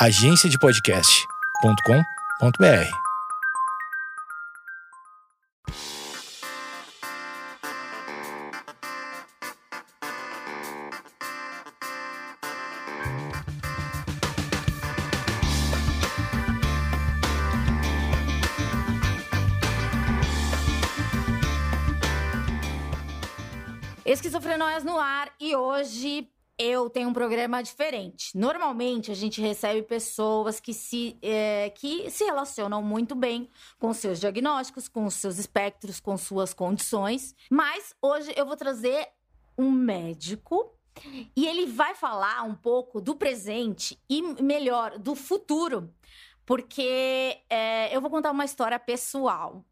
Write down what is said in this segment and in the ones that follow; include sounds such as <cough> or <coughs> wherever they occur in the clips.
agenciadepodcast.com.br. Esquizofrenóias no ar e hoje eu tenho um programa diferente. Normalmente a gente recebe pessoas que se, é, que se relacionam muito bem com seus diagnósticos, com seus espectros, com suas condições. Mas hoje eu vou trazer um médico e ele vai falar um pouco do presente e, melhor, do futuro. Porque é, eu vou contar uma história pessoal.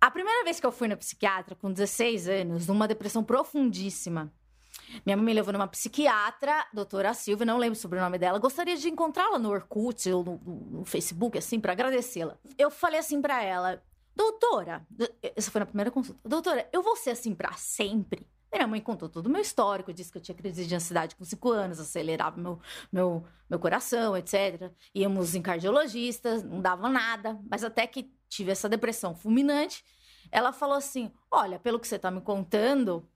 A primeira vez que eu fui na psiquiatra, com 16 anos, numa depressão profundíssima, minha mãe me levou numa psiquiatra, doutora Silvia, não lembro sobre o nome dela. Gostaria de encontrá-la no Orkut ou no, no Facebook, assim, para agradecê-la. Eu falei assim para ela, doutora, essa foi na primeira consulta, doutora, eu vou ser assim para sempre? Minha mãe contou todo o meu histórico, disse que eu tinha crise de ansiedade com 5 anos, acelerava meu, meu, meu coração, etc. Íamos em cardiologistas, não dava nada, mas até que tive essa depressão fulminante, ela falou assim: Olha, pelo que você tá me contando,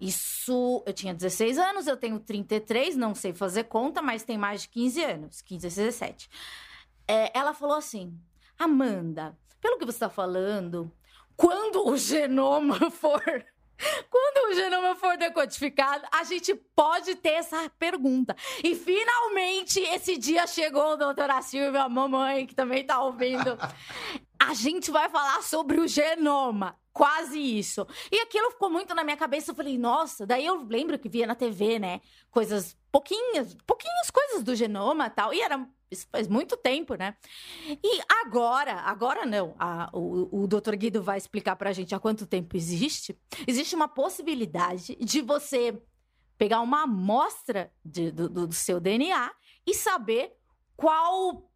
isso, eu tinha 16 anos, eu tenho 33, não sei fazer conta, mas tem mais de 15 anos, 15 a 17. É, ela falou assim: Amanda, pelo que você está falando, quando o genoma <laughs> for. Quando o genoma for decodificado, a gente pode ter essa pergunta. E finalmente esse dia chegou, doutora Silvia, a mamãe, que também está ouvindo. A gente vai falar sobre o genoma. Quase isso. E aquilo ficou muito na minha cabeça. Eu falei, nossa, daí eu lembro que via na TV, né? Coisas, pouquinhas, pouquinhas coisas do genoma tal. E era. Isso faz muito tempo, né? E agora, agora não. A, o, o doutor Guido vai explicar pra gente há quanto tempo existe. Existe uma possibilidade de você pegar uma amostra de, do, do seu DNA e saber qual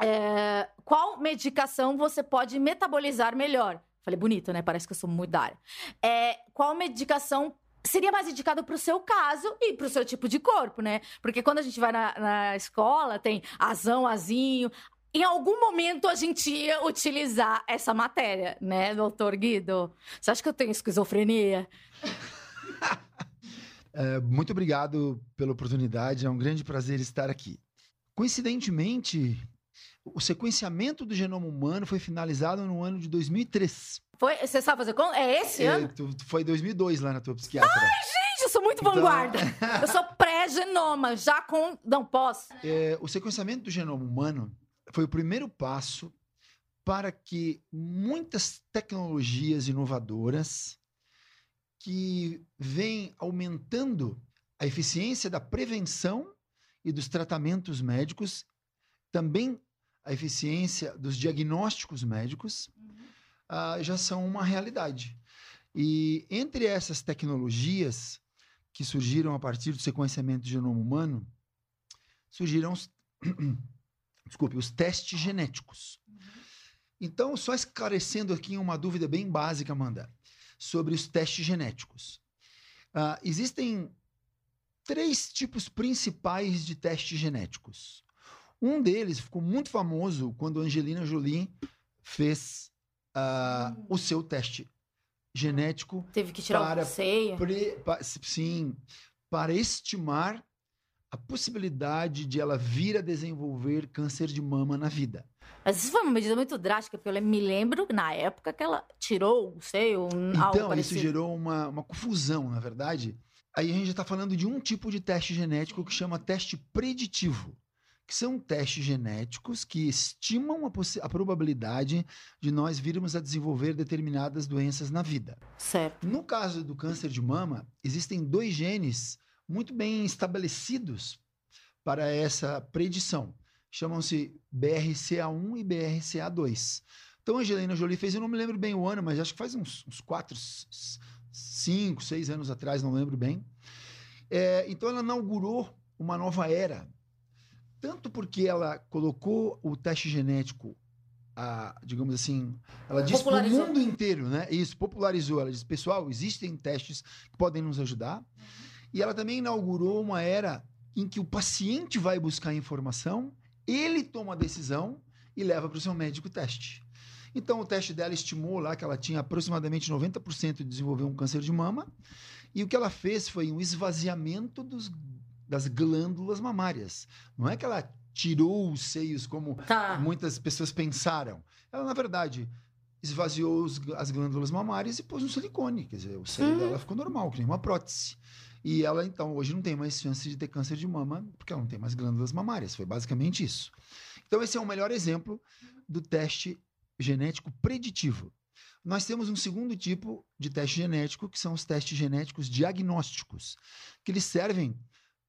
é, qual medicação você pode metabolizar melhor. Falei bonito, né? Parece que eu sou muito da área. É, qual medicação seria mais indicado para o seu caso e para o seu tipo de corpo, né? Porque quando a gente vai na, na escola, tem azão, azinho. Em algum momento a gente ia utilizar essa matéria, né, doutor Guido? Você acha que eu tenho esquizofrenia? <laughs> é, muito obrigado pela oportunidade, é um grande prazer estar aqui. Coincidentemente, o sequenciamento do genoma humano foi finalizado no ano de 2003. Foi? Você sabe fazer como? É esse é, ano? Tu, foi 2002 lá na tua psiquiatra. Ai, gente, eu sou muito então... vanguarda. <laughs> eu sou pré-genoma, já com... Não, posso. É, o sequenciamento do genoma humano foi o primeiro passo para que muitas tecnologias inovadoras que vêm aumentando a eficiência da prevenção e dos tratamentos médicos também a eficiência dos diagnósticos médicos uhum. Uh, já são uma realidade. E entre essas tecnologias que surgiram a partir do sequenciamento do genoma humano, surgiram os, <coughs> desculpe, os testes genéticos. Uhum. Então, só esclarecendo aqui uma dúvida bem básica, Amanda, sobre os testes genéticos. Uh, existem três tipos principais de testes genéticos. Um deles ficou muito famoso quando Angelina Jolie fez o seu teste genético. Teve que tirar para o seio. sim, para estimar a possibilidade de ela vir a desenvolver câncer de mama na vida. Mas isso foi uma medida muito drástica, porque eu me lembro, na época, que ela tirou o seio, Então, isso gerou uma, uma confusão, na verdade. Aí a gente está falando de um tipo de teste genético que chama teste preditivo que são testes genéticos que estimam a, a, probabilidade de nós virmos a desenvolver determinadas doenças na vida. Certo. No caso do câncer de mama, existem dois genes muito bem estabelecidos para essa predição. Chamam-se BRCA1 e BRCA2. Então, a Angelina Jolie fez, eu não me lembro bem o ano, mas acho que faz uns, uns quatro, cinco, seis anos atrás, não lembro bem. É, então, ela inaugurou uma nova era tanto porque ela colocou o teste genético, a, digamos assim, ela disse para o mundo inteiro, né? Isso, popularizou. Ela disse, pessoal, existem testes que podem nos ajudar. Uhum. E ela também inaugurou uma era em que o paciente vai buscar informação, ele toma a decisão e leva para o seu médico o teste. Então, o teste dela estimou lá que ela tinha aproximadamente 90% de desenvolver um câncer de mama. E o que ela fez foi um esvaziamento dos, das glândulas mamárias. Não é que ela tirou os seios como Tá. muitas pessoas pensaram. Ela, na verdade, esvaziou os- as glândulas mamárias e pôs um silicone. Quer dizer, o seio Uhum. dela ficou normal, que nem uma prótese. E ela, então, hoje não tem mais chance de ter câncer de mama, porque ela não tem mais glândulas mamárias. Foi basicamente isso. Então, esse é o melhor exemplo do teste genético preditivo. Nós temos um segundo tipo de teste genético, que são os testes genéticos diagnósticos, que eles servem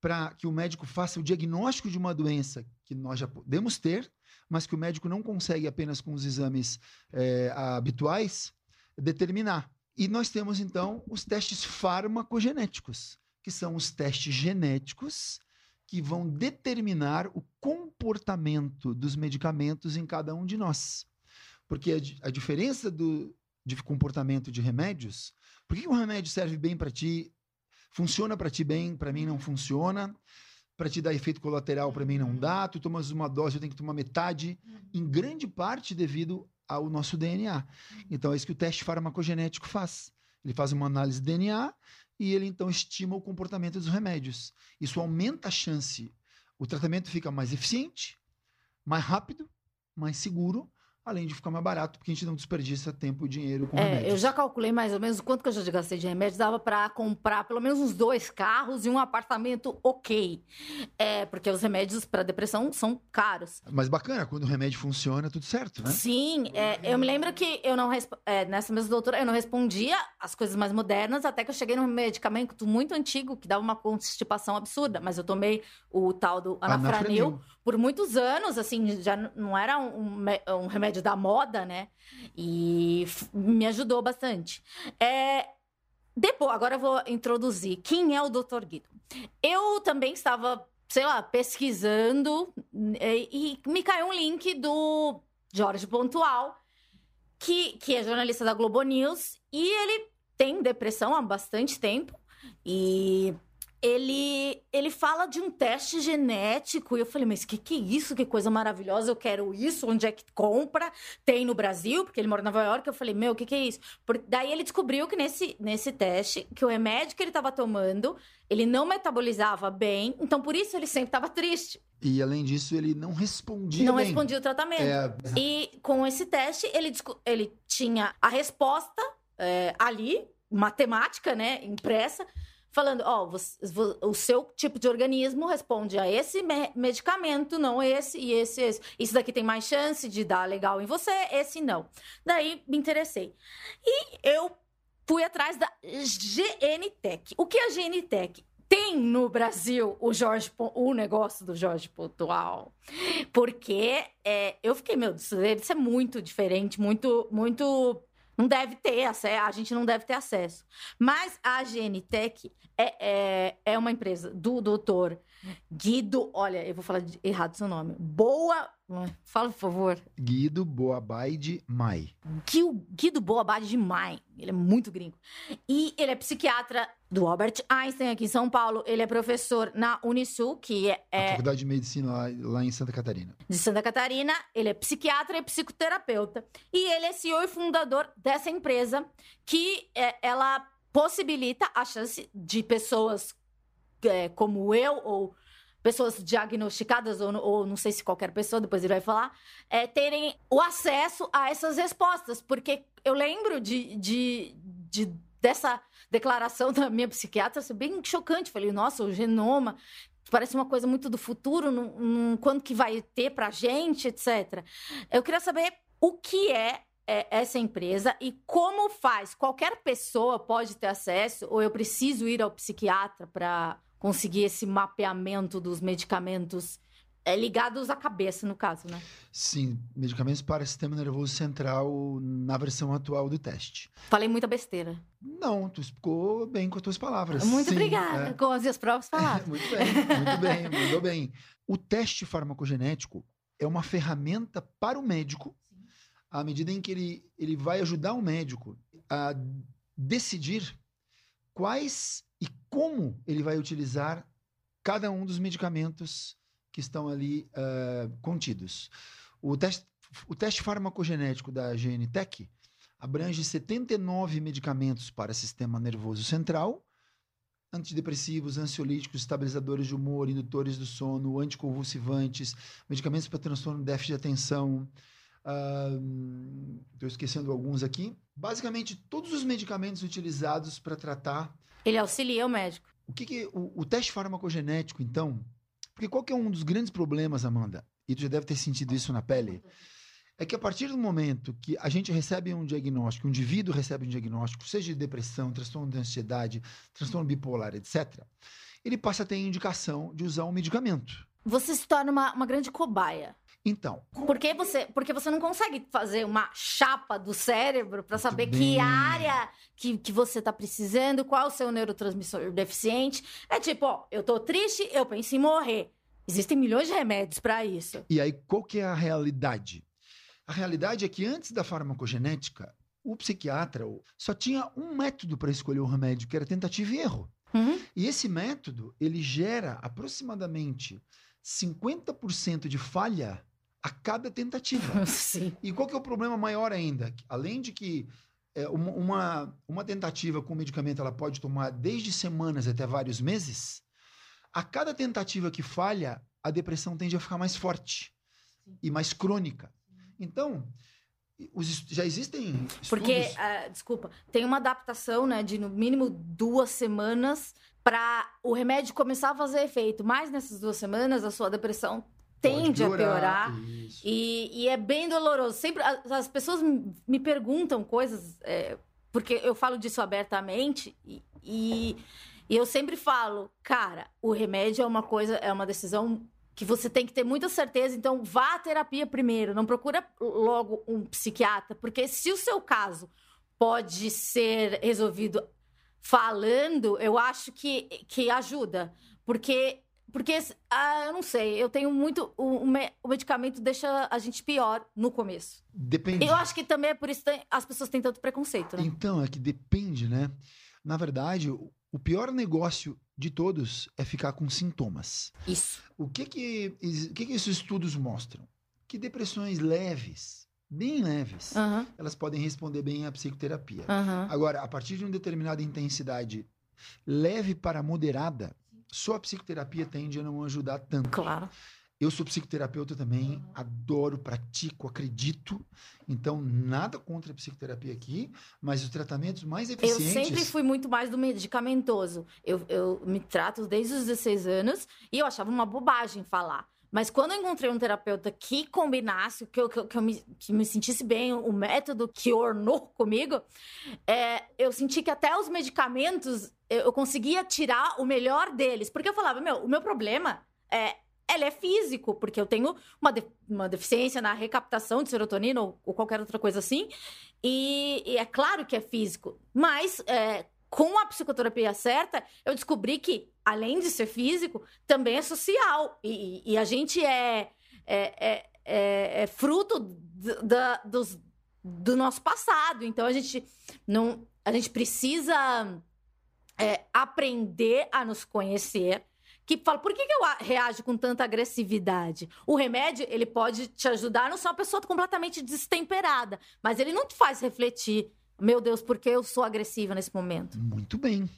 para que o médico faça o diagnóstico de uma doença que nós já podemos ter, mas que o médico não consegue apenas com os exames eh, habituais determinar. E nós temos então os testes farmacogenéticos, que são os testes genéticos que vão determinar o comportamento dos medicamentos em cada um de nós. Porque a, a diferença do, de comportamento de remédios, por que um remédio serve bem para ti, funciona para ti bem, para mim não funciona, para te dar efeito colateral, para mim não dá, tu tomas uma dose, eu tenho que tomar metade, em grande parte devido ao nosso DNA. Então é isso que o teste farmacogenético faz. Ele faz uma análise de DNA e ele então estima o comportamento dos remédios. Isso aumenta a chance, o tratamento fica mais eficiente, mais rápido, mais seguro, além de ficar mais barato, porque a gente não desperdiça tempo e dinheiro com É, remédios. eu já calculei mais ou menos o quanto que eu já gastei de remédio. Dava para comprar pelo menos uns dois carros e um apartamento ok. É, porque os remédios para depressão são caros. Mas bacana, quando o remédio funciona, tudo certo, né? Sim, é, eu me lembro que eu não é, nessa mesma doutora eu não respondia as coisas mais modernas até que eu cheguei num medicamento muito antigo que dava uma constipação absurda, mas eu tomei o tal do anafranil Anafranil. Por muitos anos, assim, já não era um, um remédio da moda, né? E me ajudou bastante. É, depois, agora eu vou introduzir quem é o Dr. Guido. Eu também estava, sei lá, pesquisando e, e me caiu um link do Jorge Pontual, que, que é jornalista da Globo News, e ele tem depressão há bastante tempo. E ele, ele fala de um teste genético. E eu falei, mas que que é isso? Que coisa maravilhosa, eu quero isso. Onde é que compra? Tem no Brasil, porque ele mora em Nova York. Eu falei, meu, o que, que é isso? Por- daí ele descobriu que nesse, nesse teste, que o remédio que ele estava tomando, ele não metabolizava bem. Então, por isso, ele sempre estava triste. E além disso, ele não respondia não bem. respondia o tratamento. É, E com esse teste, ele, ele tinha a resposta é, ali, matemática, né, impressa, falando, ó, vo- o seu tipo de organismo responde a esse me- medicamento, não esse e esse, esse. Isso daqui tem mais chance de dar legal em você, esse não. Daí me interessei. E eu fui atrás da GNTech. O que é a GNTech? Tem no Brasil o Jorge, o negócio do Jorge Pontual. Porque é, eu fiquei, meu isso é muito diferente, muito, muito. Não deve ter acesso, a gente não deve ter acesso. Mas a GNTech é, é, é uma empresa do doutor Guido. Olha, eu vou falar errado seu nome. Boa. Fala, por favor. Guido Boabaide Mai. Gui- Guido Boabad de Mai. Ele é muito gringo. E ele é psiquiatra do Albert Einstein aqui em São Paulo. Ele é professor na Unisul, que é, A é Faculdade de Medicina lá, lá em Santa Catarina. de Santa Catarina. Ele é psiquiatra e psicoterapeuta. E ele é CEO e fundador dessa empresa que é, ela possibilita a chance de pessoas é, como eu ou pessoas diagnosticadas ou, ou não sei se qualquer pessoa depois ele vai falar é, terem o acesso a essas respostas porque eu lembro de, de, de- dessa declaração <laughs> da minha psiquiatra ser bem chocante falei nossa o genoma parece uma coisa muito do futuro não, não- quando que vai ter pra gente etc eu queria saber o que é é, essa empresa e como faz? Qualquer pessoa pode ter acesso ou eu preciso ir ao psiquiatra para conseguir esse mapeamento dos medicamentos é, ligados à cabeça, no caso, né? Sim, medicamentos para sistema nervoso central na versão atual do teste. Falei muita besteira. Não, tu explicou bem com as tuas palavras. Muito Sim, obrigada, é. com as minhas próprias <laughs> palavras. Muito bem, muito bem, mandou bem. O teste farmacogenético é uma ferramenta para o médico, à medida em que ele, ele vai ajudar o médico a decidir quais e como ele vai utilizar cada um dos medicamentos que estão ali uh, contidos. O teste, o teste farmacogenético da GNTech abrange 79 medicamentos para sistema nervoso central, antidepressivos, ansiolíticos, estabilizadores de humor, indutores do sono, anticonvulsivantes, medicamentos para transtorno de déficit de atenção. Estou uh, esquecendo alguns aqui. Basicamente, todos os medicamentos utilizados para tratar. Ele auxilia o médico. O que, que o, o, teste farmacogenético, então? Porque qual que é um dos grandes problemas, Amanda? E tu já deve ter sentido isso na pele é que a partir do momento que a gente recebe um diagnóstico, um indivíduo recebe um diagnóstico, seja de depressão, transtorno de ansiedade, transtorno bipolar, etc., ele passa a ter indicação de usar um medicamento. Você se torna uma, uma grande cobaia. Então. Porque você, porque você não consegue fazer uma chapa do cérebro para saber que área que, que você está precisando, qual o seu neurotransmissor deficiente. É tipo, ó, eu tô triste, eu penso em morrer. Existem milhões de remédios para isso. E aí, qual que é a realidade? A realidade é que antes da farmacogenética, o psiquiatra só tinha um método para escolher o remédio, que era tentativa e erro. Uhum. E esse método, ele gera aproximadamente 50% de falha a cada tentativa. <laughs> Sim. E qual que é o problema maior ainda? Além de que é, uma, uma, uma tentativa com medicamento ela pode tomar desde semanas até vários meses, a cada tentativa que falha, a depressão tende a ficar mais forte Sim. e mais crônica. Então, os, já existem estudos... Porque, uh, desculpa, tem uma adaptação, né, de no mínimo duas semanas para o remédio começar a fazer efeito. Mas nessas duas semanas, a sua depressão tende piorar, a piorar. E, e, é bem doloroso. Sempre as, as pessoas me perguntam coisas, é, porque eu falo disso abertamente, e, e, e eu sempre falo, cara, o remédio é uma coisa, é uma decisão que você tem que ter muita certeza, então vá à terapia primeiro, não procura logo um psiquiatra, porque se o seu caso pode ser resolvido falando, eu acho que, que ajuda, porque porque ah, eu não sei, eu tenho muito o, o, medicamento deixa a gente pior no começo. Depende. Eu acho que também é por isso que as pessoas têm tanto preconceito, né? Então, é que depende, né? Na verdade, o pior negócio de todos é ficar com sintomas. Isso. O que que, o que, que esses estudos mostram? Que depressões leves, bem leves, uhum. elas podem responder bem à psicoterapia. Uhum. Agora, a partir de uma determinada intensidade leve para moderada, só a psicoterapia tende a não ajudar tanto. Claro. Eu sou psicoterapeuta também, adoro, pratico, acredito. Então, nada contra a psicoterapia aqui, mas os tratamentos mais eficientes. Eu sempre fui muito mais do medicamentoso. Eu, eu me trato desde os 16 anos e eu achava uma bobagem falar. Mas quando eu encontrei um terapeuta que combinasse, que eu, que eu, que eu me, que me sentisse bem, o método que ornou comigo, é, eu senti que até os medicamentos eu, conseguia tirar o melhor deles. Porque eu falava, meu, o meu problema é ela é físico, porque eu tenho uma, de, uma deficiência na recaptação de serotonina ou, ou qualquer outra coisa assim. E, e, é claro que é físico. Mas é, com a psicoterapia certa, eu descobri que, além de ser físico, também é social. E, e a gente é, é, é, é, é fruto da, dos, do nosso passado. Então a gente não. A gente precisa é, aprender a nos conhecer que fala, por que, que eu reajo com tanta agressividade? O remédio, ele pode te ajudar, não ser uma pessoa completamente destemperada, mas ele não te faz refletir, meu Deus, por que eu sou agressiva nesse momento? Muito bem.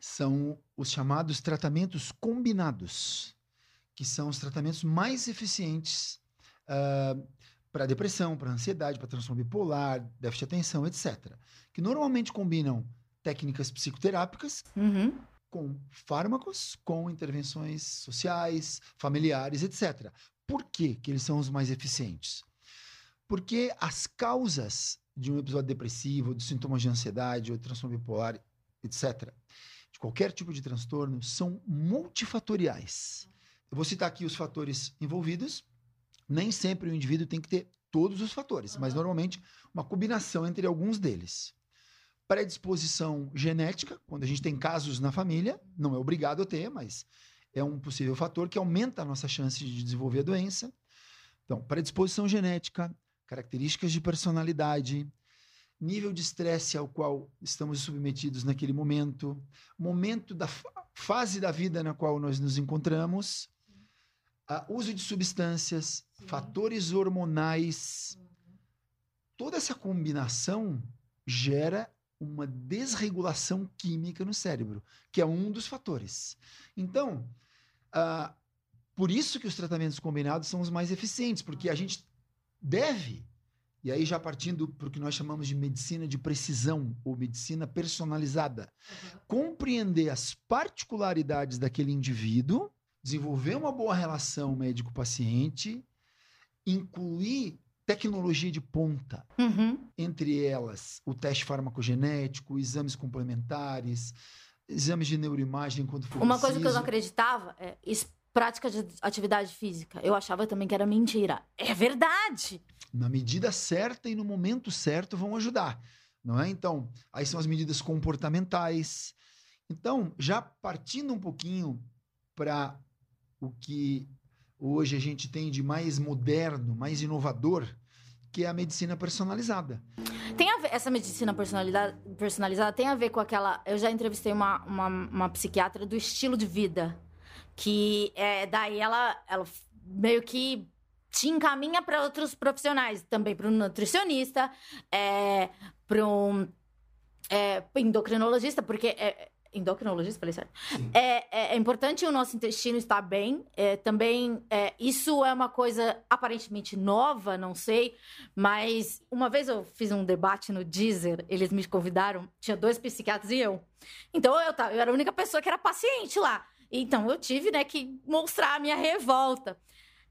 São os chamados tratamentos combinados, que são os tratamentos mais eficientes uh, para depressão, para ansiedade, para transtorno bipolar, déficit de atenção, etc. Que normalmente combinam técnicas psicoterápicas uhum com fármacos, com intervenções sociais, familiares, etc. Por que, que eles são os mais eficientes? Porque as causas de um episódio depressivo, de sintomas de ansiedade ou transtorno bipolar, etc., de qualquer tipo de transtorno, são multifatoriais. Eu vou citar aqui os fatores envolvidos. Nem sempre o indivíduo tem que ter todos os fatores, mas normalmente uma combinação entre alguns deles predisposição genética, quando a gente tem casos na família, não é obrigado a ter, mas é um possível fator que aumenta a nossa chance de desenvolver a doença. Então, predisposição genética, características de personalidade, nível de estresse ao qual estamos submetidos naquele momento, momento da fase da vida na qual nós nos encontramos, a uso de substâncias, fatores hormonais, toda essa combinação gera uma desregulação química no cérebro, que é um dos fatores. Então, ah, por isso que os tratamentos combinados são os mais eficientes, porque a gente deve, e aí já partindo para o que nós chamamos de medicina de precisão ou medicina personalizada, uhum. compreender as particularidades daquele indivíduo, desenvolver uma boa relação médico-paciente, incluir tecnologia de ponta, uhum. entre elas o teste farmacogenético, exames complementares, exames de neuroimagem quando for Uma preciso. coisa que eu não acreditava é prática de atividade física. Eu achava também que era mentira. É verdade! Na medida certa e no momento certo vão ajudar, não é? Então, aí são as medidas comportamentais. Então, já partindo um pouquinho para o que hoje a gente tem de mais moderno, mais inovador, que é a medicina personalizada. Tem a ver, essa medicina personalizada, personalizada tem a ver com aquela. Eu já entrevistei uma, uma, uma psiquiatra do estilo de vida. Que é, daí ela, ela meio que te encaminha para outros profissionais, também para um nutricionista, é, para um é, endocrinologista, porque é, endocrinologista, falei certo. É, é, é, importante o nosso intestino estar bem. É, também, é, isso é uma coisa aparentemente nova, não sei, mas uma vez eu fiz um debate no Deezer, eles me convidaram, tinha dois psiquiatras e eu. Então eu, eu era a única pessoa que era paciente lá. Então eu tive né, que mostrar a minha revolta.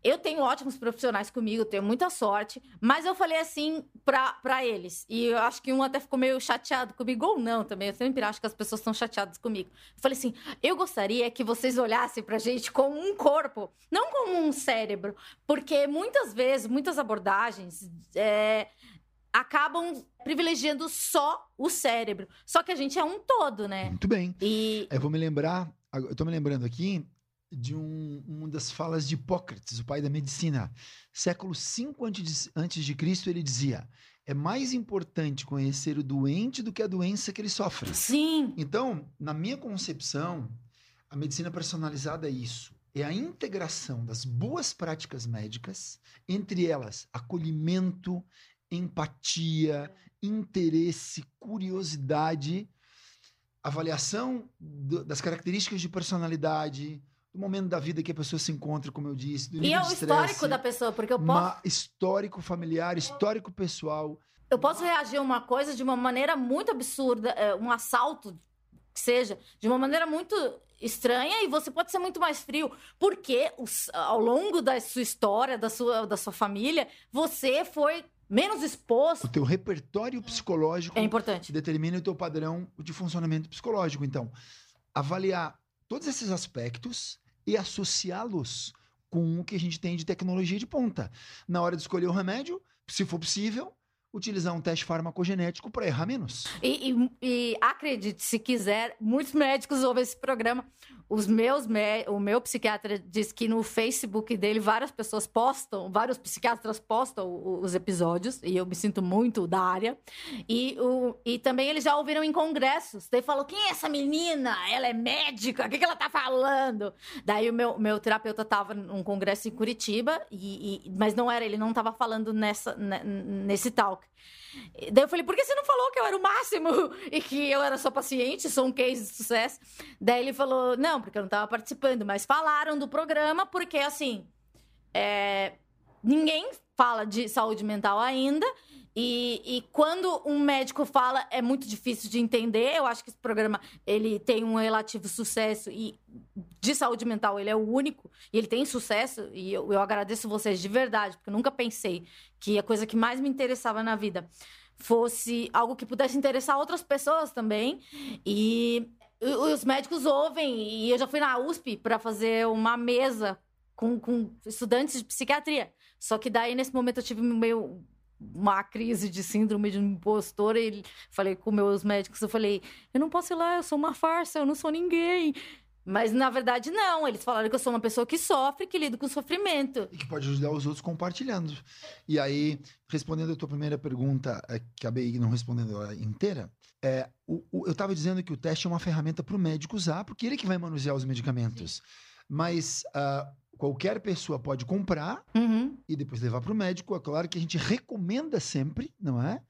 Eu tenho ótimos profissionais comigo, tenho muita sorte, mas eu falei assim para eles, e eu acho que um até ficou meio chateado comigo, ou não também, eu sempre acho que as pessoas estão chateadas comigo. Eu falei assim: eu gostaria que vocês olhassem pra gente como um corpo, não como um cérebro, porque muitas vezes, muitas abordagens, é, acabam privilegiando só o cérebro. Só que a gente é um todo, né? Muito bem. E... Eu vou me lembrar, eu tô me lembrando aqui de um, uma das falas de Hipócrates, o pai da medicina. Século V antes, antes de Cristo, ele dizia: é mais importante conhecer o doente do que a doença que ele sofre. Sim. Então, na minha concepção, a medicina personalizada é isso. É a integração das boas práticas médicas, entre elas acolhimento, empatia, interesse, curiosidade, avaliação do, das características de personalidade, do momento da vida que a pessoa se encontra, como eu disse. Do e é o histórico da pessoa, porque eu posso. Histórico familiar, histórico pessoal. Eu posso reagir a uma coisa de uma maneira muito absurda, é, um assalto, que seja, de uma maneira muito estranha e você pode ser muito mais frio, porque os, ao longo da sua história, da sua, da sua família, você foi menos exposto. O teu repertório psicológico é importante. Determina o teu padrão de funcionamento psicológico. Então, avaliar todos esses aspectos e associá-los com o que a gente tem de tecnologia de ponta. Na hora de escolher o remédio, se for possível, utilizar um teste farmacogenético para errar menos. E, e, e, acredite, se quiser, muitos médicos ouvem esse programa. Os meus, o meu psiquiatra diz que no Facebook dele várias pessoas postam, vários psiquiatras postam os episódios, e eu me sinto muito da área. E, o, e também eles já ouviram em congressos. Daí falou: quem é essa menina? Ela é médica? O que, que ela tá falando? Daí o meu, meu terapeuta tava num congresso em Curitiba, e, e mas não era, ele não tava falando nessa, nesse talk. Daí eu falei, por que você não falou que eu era o máximo <laughs> e que eu era só paciente, sou um case de sucesso? Daí ele falou, não, porque eu não estava participando, mas falaram do programa porque, assim, é, ninguém fala de saúde mental ainda e, e, quando um médico fala, é muito difícil de entender. Eu acho que esse programa ele tem um relativo sucesso e de saúde mental ele é o único e ele tem sucesso. E eu, eu agradeço vocês de verdade, porque eu nunca pensei que a coisa que mais me interessava na vida fosse algo que pudesse interessar outras pessoas também. E os médicos ouvem, e eu já fui na USP para fazer uma mesa com, com estudantes de psiquiatria. Só que daí, nesse momento, eu tive meio uma crise de síndrome de impostor e falei com meus médicos, eu falei, eu não posso ir lá, eu sou uma farsa, eu não sou ninguém. Mas na verdade não, eles falaram que eu sou uma pessoa que sofre, que lido com sofrimento. E que pode ajudar os outros compartilhando. E aí, respondendo a tua primeira pergunta, é, acabei não respondendo ela inteira, é, o, o, eu estava dizendo que o teste é uma ferramenta para o médico usar, porque ele que vai manusear os medicamentos. Mas uh, qualquer pessoa pode comprar Uhum. e depois levar para o médico. É claro que a gente recomenda sempre, não é?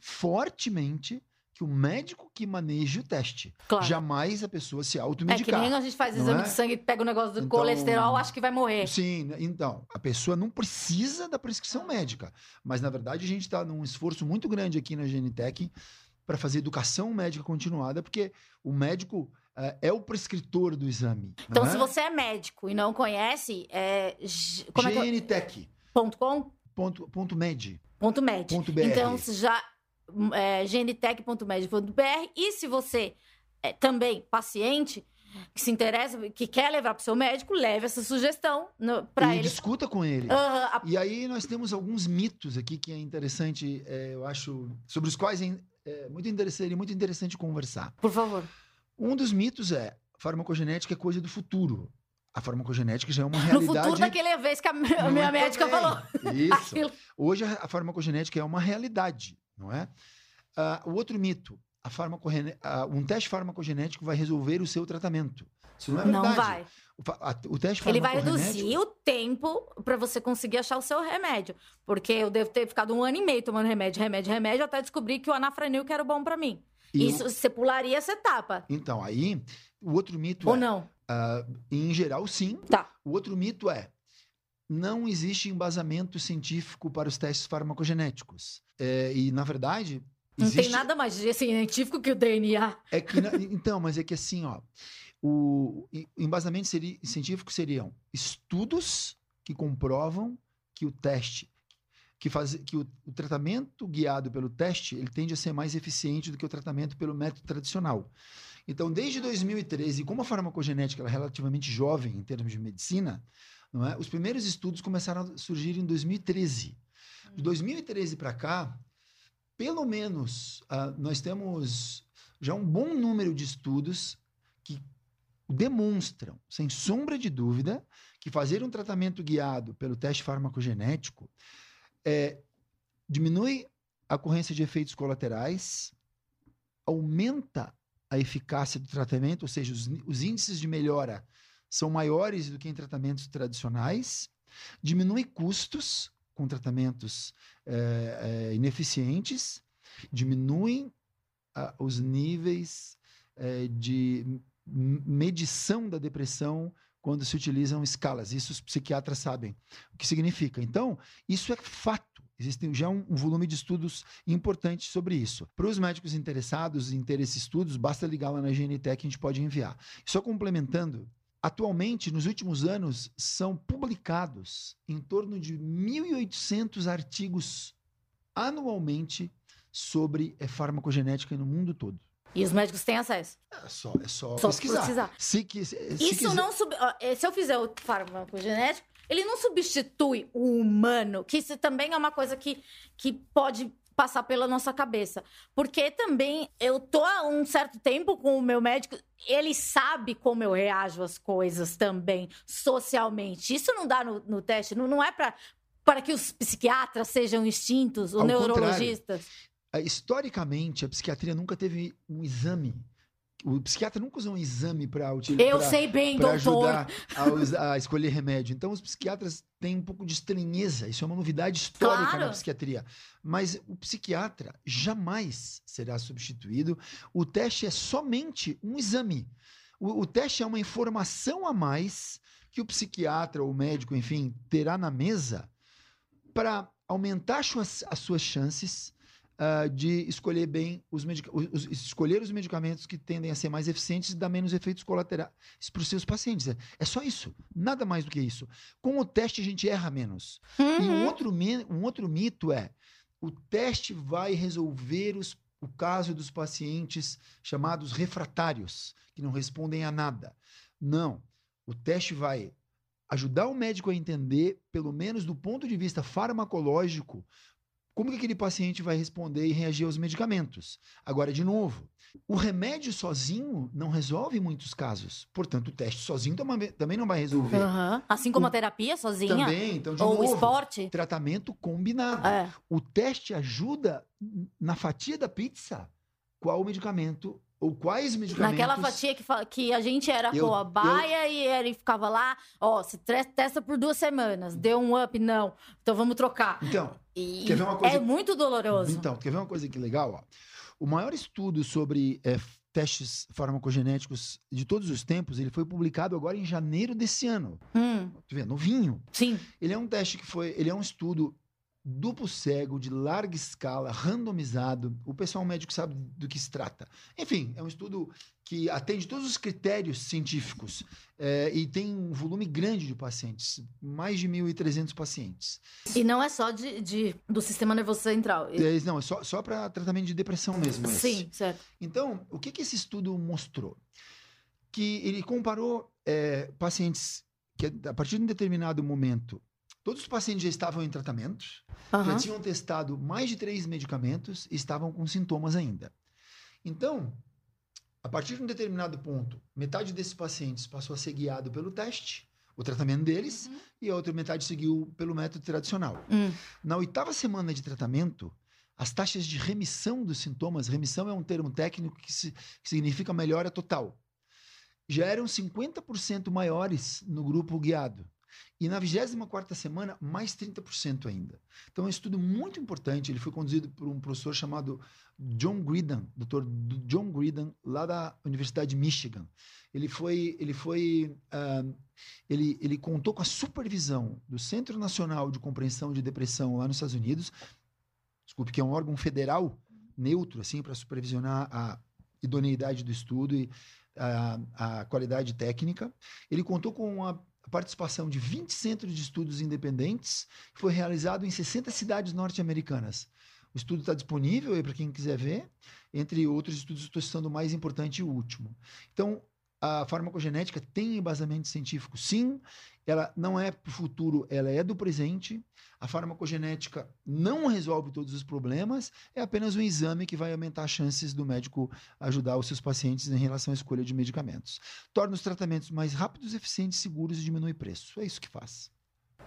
Fortemente que o médico que maneje o teste. Claro. Jamais a pessoa se É que automedicar. nem a gente faz exame é? de sangue, pega o negócio do Então- colesterol, acho que vai morrer. Sim, né? então, a pessoa não precisa da prescrição médica. Mas, na verdade, a gente está num esforço muito grande aqui na GNTech para fazer educação médica continuada, porque o médico é o prescritor do exame. Então, se é? você é médico e não conhece, é. Como é que é? GNTech, Ponto com? ponto, ponto med, Ponto med. ponto br. Então, se já. É, gntech.med.br. E se você é também paciente, que se interessa, que quer levar para o seu médico, leve essa sugestão para ele. discuta com ele. Aham, a- E aí nós temos alguns mitos aqui que é interessante, eh, eu acho, sobre os quais é, é muito interessante, seria muito interessante conversar. por favor. Um dos mitos é farmacogenética é coisa do futuro. A farmacogenética já é uma No realidade. futuro, daquela vez que a, minha- minha é médica também. falou. Isso. <laughs> Aquilo. Hoje a farmacogenética é uma realidade, não é? Ah, o outro mito, a farmacogene- ah, um teste farmacogenético vai resolver o seu tratamento. Isso não é verdade. Não vai. O, a- o teste Ele vai reduzir o tempo para você conseguir achar o seu remédio. Porque eu devo ter ficado um ano e meio tomando remédio, remédio, remédio, até descobrir que o anafranil que era bom para mim. E Isso, você pularia essa etapa. Então, aí, o outro mito Ou é... não? ah, em geral, sim. Tá. O outro mito é não existe embasamento científico para os testes farmacogenéticos. É, e, na verdade, Não existe... tem nada mais científico que o DNA. É que, na- então, mas é que assim, ó, o embasamento seria, científico seriam estudos que comprovam que o teste, que, faz, que o, o tratamento guiado pelo teste, ele tende a ser mais eficiente do que o tratamento pelo método tradicional. Então, desde 2013, como a farmacogenética é relativamente jovem em termos de medicina, não é? os primeiros estudos começaram a surgir em 2013. De 2013 para cá, pelo menos, ah, nós temos já um bom número de estudos que demonstram, sem sombra de dúvida, que fazer um tratamento guiado pelo teste farmacogenético é, diminui a ocorrência de efeitos colaterais, aumenta a eficácia do tratamento, ou seja, os, os índices de melhora são maiores do que em tratamentos tradicionais, diminui custos com tratamentos eh, eh, ineficientes, diminuem os níveis eh, de medição da depressão quando se utilizam escalas. Isso os psiquiatras sabem o que significa. Então, isso é fato. Existe já um, um volume de estudos importante sobre isso. Para os médicos interessados em ter esses estudos, basta ligar lá na GNT que a gente pode enviar. Só complementando, atualmente, nos últimos anos, são publicados em torno de 1.800 artigos anualmente sobre eh, farmacogenética no mundo todo. E os médicos têm acesso. É só, é só, Só pesquisar. pesquisar. Se, qui- se Isso quiser- não sub... eh, Se eu fizer o farmacogenético, ele não substitui o humano, que isso também é uma coisa que, que pode passar pela nossa cabeça. Porque também eu tô há um certo tempo com o meu médico, ele sabe como eu reajo às coisas também, socialmente. Isso não dá no, no teste, não, não é para para que os psiquiatras sejam extintos, os Ao neurologistas. Ah, Historicamente, a psiquiatria nunca teve um exame. O psiquiatra nunca usou um exame para utilizar. Eu sei bem, doutor. ajudar a, a escolher remédio. Então, os psiquiatras têm um pouco de estranheza. Isso é uma novidade histórica Claro. na psiquiatria. Mas o psiquiatra jamais será substituído. O teste é somente um exame. O, o teste é uma informação a mais que o psiquiatra ou o médico, enfim, terá na mesa para aumentar as suas chances ah, de escolher bem os, os- escolher os medicamentos que tendem a ser mais eficientes e dar menos efeitos colaterais para os seus pacientes. É, é só isso, nada mais do que isso. Com o teste a gente erra menos. E um Uhum. outro, um outro mito é o teste vai resolver os- o caso dos pacientes chamados refratários, que não respondem a nada. Não. O teste vai ajudar o médico a entender, pelo menos do ponto de vista farmacológico, como que aquele paciente vai responder e reagir aos medicamentos. Agora, de novo, o remédio sozinho não resolve muitos casos. Portanto, o teste sozinho também não vai resolver. Aham. Assim como O- a terapia sozinha. Também, então, de ou o novo, esporte. tratamento combinado. É. O teste ajuda na fatia da pizza qual o medicamento ou quais medicamentos. Naquela fatia que, fa- que a gente era Eu- cobaia e ele ficava lá, ó, se testa por duas semanas, deu um up, não. Então vamos trocar. Então, E Quer ver uma coisa- é muito doloroso. então, quer ver uma coisa que legal? Ó? O maior estudo sobre é, testes farmacogenéticos de todos os tempos, ele foi publicado agora em janeiro desse ano. Hum, Tu vê, novinho. sim. Ele é um teste que foi, ele é um estudo duplo cego, de larga escala, randomizado. O pessoal médico sabe do que se trata. Enfim, é um estudo que atende todos os critérios científicos é, e tem um volume grande de pacientes, mais de 1.300 pacientes. E não é só de, de- do sistema nervoso central. É, não, é só, só para tratamento de depressão mesmo. esse. Sim, certo. Então, o que, que esse estudo mostrou? Que ele comparou é, pacientes que, a partir de um determinado momento, todos os pacientes já estavam em tratamento, já Aham. tinham testado mais de três medicamentos e estavam com sintomas ainda. Então, a partir de um determinado ponto, metade desses pacientes passou a ser guiado pelo teste, o tratamento deles, e a outra metade seguiu pelo método tradicional. Hum. Na oitava semana de tratamento, as taxas de remissão dos sintomas, remissão é um termo técnico que, se- que significa melhora total, já eram 50% maiores no grupo guiado. E na 24ª semana, mais 30% ainda. Então é um estudo muito importante, ele foi conduzido por um professor chamado John Griden, Dr. John Griden, lá da Universidade de Michigan. Ele foi, ele foi, ah, ele, ele contou com a supervisão do Centro Nacional de Compreensão de Depressão lá nos Estados Unidos, desculpe, que é um órgão federal neutro, assim, para supervisionar a idoneidade do estudo e a, a qualidade técnica. Ele contou com a participação de 20 centros de estudos independentes, que foi realizado em 60 cidades norte-americanas. O estudo está disponível aí para quem quiser ver, entre outros estudos, estou citando o mais importante e o último. Então, a farmacogenética tem embasamento científico, sim, ela não é para o futuro, ela é do presente. A farmacogenética não resolve todos os problemas, é apenas um exame que vai aumentar as chances do médico ajudar os seus pacientes em relação à escolha de medicamentos. Torna os tratamentos mais rápidos, eficientes, seguros e diminui preço. É isso que faz.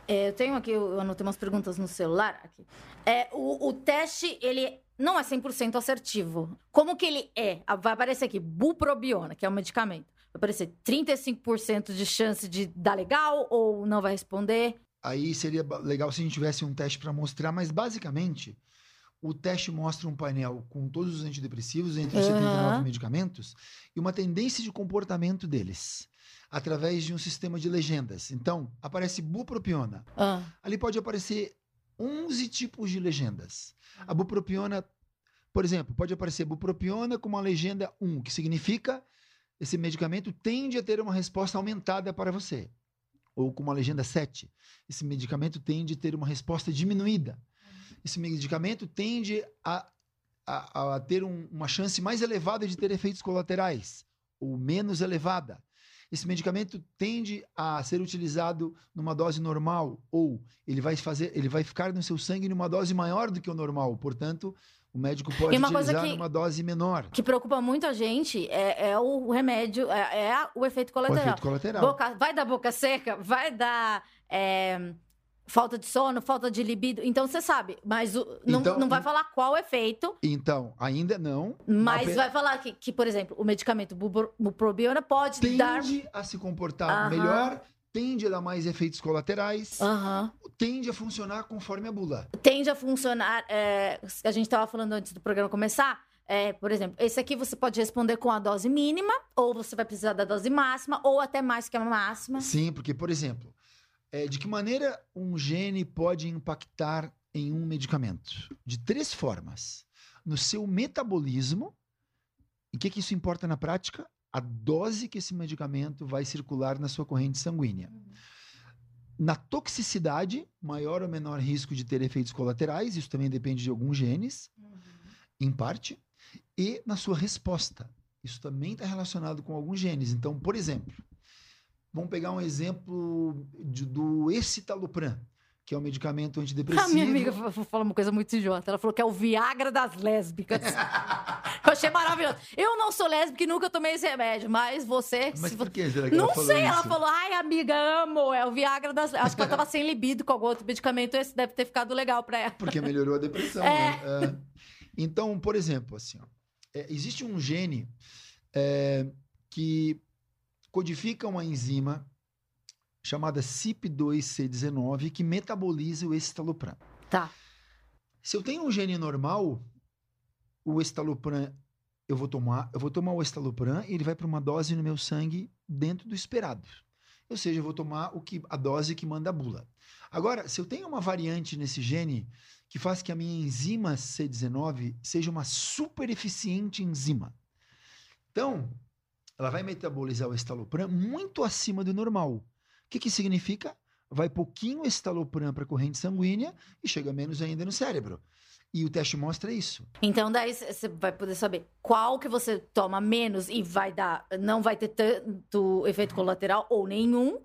É, eu tenho aqui, eu anotei umas perguntas no celular. Aqui. É, o, o teste, ele não é 100% assertivo. Como que ele é? Ah, Vai aparecer aqui, buprobiona, que é um medicamento. Aparecer 35% de chance de dar legal ou não vai responder. Aí seria legal se a gente tivesse um teste para mostrar, mas basicamente o teste mostra um painel com todos os antidepressivos, entre os Aham. 79 medicamentos, e uma tendência de comportamento deles, através de um sistema de legendas. Então, aparece bupropiona. Ah, Ali pode aparecer 11 tipos de legendas. A bupropiona, por exemplo, pode aparecer bupropiona com uma legenda 1, que significa esse medicamento tende a ter uma resposta aumentada para você. Ou com uma legenda 7, esse medicamento tende a ter uma resposta diminuída. Esse medicamento tende a, a, a ter um- uma chance mais elevada de ter efeitos colaterais, ou menos elevada. Esse medicamento tende a ser utilizado numa dose normal, ou ele vai fazer, ele vai ficar no seu sangue numa dose maior do que o normal. Portanto, o médico pode E uma coisa utilizar que- numa dose menor. que preocupa muito a gente é, é o remédio, é, é o efeito O colateral. efeito colateral. Boca- vai dar boca seca, vai dar é, falta de sono, falta de libido. Então você sabe, mas o- não, Então, não vai falar qual o efeito, Então, ainda não. mas ape- vai falar que, que, por exemplo, o medicamento bupropiona pode dar. tende a se comportar melhor, tende a dar mais efeitos colaterais, Aham. tende a funcionar conforme a bula. Tende a funcionar. é, a gente estava falando antes do programa começar. é, por exemplo, esse aqui você pode responder com a dose mínima, ou você vai precisar da dose máxima, ou até mais que a máxima. Sim, porque, por exemplo, é, de que maneira um gene pode impactar em um medicamento? De três formas. No seu metabolismo, e o que, que isso importa na prática? A dose que esse medicamento vai circular na sua corrente sanguínea. Na toxicidade, maior ou menor risco de ter efeitos colaterais, isso também depende de alguns genes, em parte, e na sua resposta. Isso também está relacionado com alguns genes. Então, por exemplo, vamos pegar um exemplo de- do escitalopram, que é um medicamento <laughs> A antidepressivo. minha amiga fa- fa- falou uma coisa muito idiota. Ela falou que é o Viagra das lésbicas. <laughs> achei maravilhoso. Eu não sou lésbica e nunca tomei esse remédio, mas você. Mas por que será que Não ela sei, ela isso? falou, ai, amiga, amo, é o Viagra das. Acho que ela tava sem libido com algum outro medicamento, esse deve ter ficado legal pra ela. Porque melhorou a depressão, É. né? É. Então, por exemplo, assim, ó, é, existe um gene é, que codifica uma enzima chamada CYP2C19 que metaboliza o escitalopram. Tá. Se eu tenho um gene normal, o estalopram eu vou tomar, eu vou tomar o estalopram e ele vai para uma dose no meu sangue dentro do esperado. Ou seja, eu vou tomar o que a dose que manda a bula. Agora, se eu tenho uma variante nesse gene que faz que a minha enzima C19 seja uma super eficiente enzima. Então, ela vai metabolizar o estalopram muito acima do normal. O que, que significa? Vai pouquinho estalopram para a corrente sanguínea e chega menos ainda no cérebro. E o teste mostra isso. Então, daí você vai poder saber qual que você toma menos e vai dar, não vai ter tanto efeito colateral ou nenhum,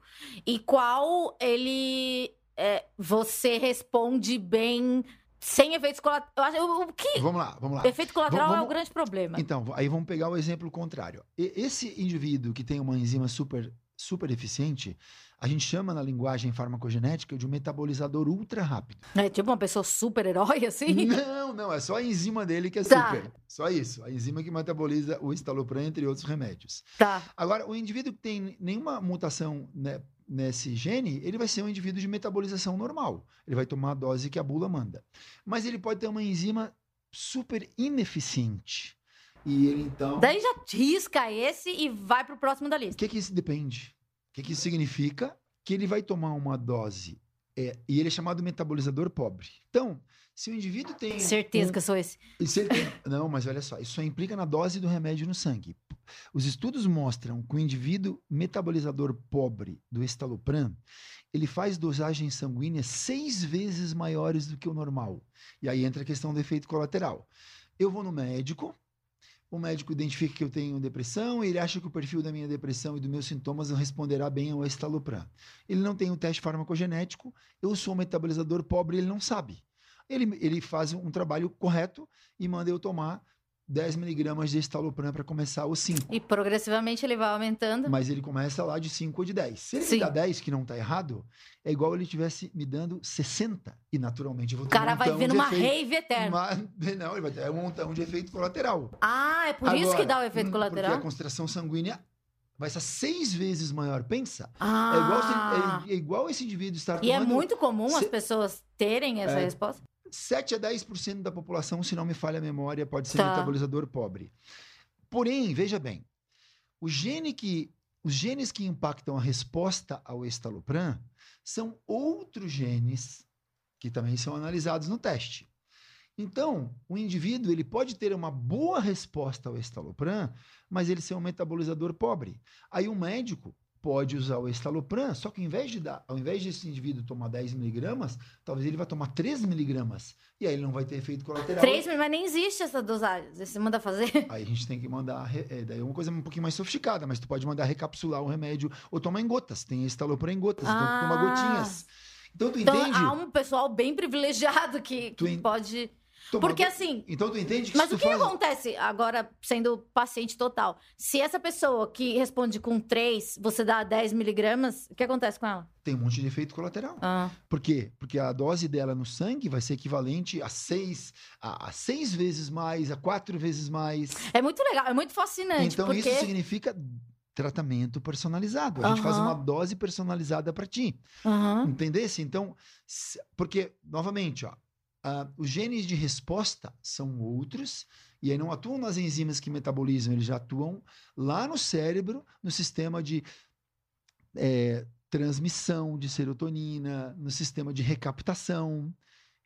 e qual ele é, você responde bem sem efeitos colaterais. O que? Vamos lá, vamos lá. Efeito colateral Vamos- é o grande problema. Então, aí vamos pegar o exemplo contrário. Esse indivíduo que tem uma enzima super, super eficiente, a gente chama na linguagem farmacogenética de um metabolizador ultra rápido. É tipo uma pessoa super-herói, assim? Não, não, é só a enzima dele que é Tá. super. Só isso. A enzima que metaboliza o estalopram, entre outros remédios. Tá. Agora, o indivíduo que tem nenhuma mutação né, nesse gene, ele vai ser um indivíduo de metabolização normal. Ele vai tomar a dose que a bula manda. Mas ele pode ter uma enzima super ineficiente. E ele, então... Daí já risca esse e vai pro próximo da O lista. que, que isso depende? O que, que isso significa? Que ele vai tomar uma dose é, e ele é chamado metabolizador pobre. Então, se o indivíduo tem. Certeza um- que eu sou esse. tem- <laughs> Não, mas olha só, isso só implica na dose do remédio no sangue. Os estudos mostram que o indivíduo metabolizador pobre do estalopram, ele faz dosagens sanguíneas seis vezes maiores do que o normal. E aí entra a questão do efeito colateral. Eu vou no médico, o médico identifica que eu tenho depressão, ele acha que o perfil da minha depressão e dos meus sintomas responderá bem ao estalopram. Ele não tem um teste farmacogenético, eu sou um metabolizador pobre, ele não sabe. Ele, ele faz um trabalho correto e manda eu tomar 10 miligramas de estalopram para começar os 5. E progressivamente ele vai aumentando. Mas ele começa lá de 5 ou de 10. Se ele Sim. me dá 10, que não está errado, é igual ele estivesse me dando 60. E naturalmente eu vou O ter cara um vai vir numa efeito- rave eterna. Mas- <laughs> não, ele vai ter um montão de efeito colateral. Ah, é por isso que Agora, dá o efeito hum, colateral? Porque a concentração sanguínea vai ser seis vezes maior. Pensa. Ah. É, igual é- é igual esse indivíduo estar E é muito comum as se- pessoas terem essa É. resposta? 7 a 10% da população, se não me falha a memória, pode ser Tá. metabolizador pobre. Porém, veja bem, o gene que, os genes que impactam a resposta ao estalopram são outros genes que também são analisados no teste. Então, o indivíduo ele pode ter uma boa resposta ao estalopram, mas ele ser um metabolizador pobre. Aí o médico pode usar o estalopram, só que ao invés de dar, ao invés desse indivíduo tomar 10 miligramas, talvez ele vai tomar 3 miligramas. E aí ele não vai ter efeito colateral. Três, mas nem existe essa dosagem. Você manda fazer? <laughs> Aí a gente tem que mandar. É, daí é uma coisa um pouquinho mais sofisticada, mas tu pode mandar recapsular o remédio ou tomar em gotas. Tem estalopram em gotas, então tu toma Ah. gotinhas. Então tu Então entende? há um pessoal bem privilegiado que, que en- pode. Porque go- assim. Então tu entende que Mas o que faz... acontece agora, sendo paciente total? Se essa pessoa que responde com 3, você dá 10 miligramas, o que acontece com ela? Tem um monte de efeito colateral. Ah. Por quê? Porque a dose dela no sangue vai ser equivalente a seis, a, a seis vezes mais, a quatro vezes mais. É muito legal, é muito fascinante. então porque... isso significa tratamento personalizado. A gente faz uma dose personalizada para ti. Aham. Entendesse? Então, porque, novamente, ó, ah, os genes de resposta são outros, e aí não atuam nas enzimas que metabolizam, eles já atuam lá no cérebro, no sistema de eh, transmissão de serotonina, no sistema de recaptação.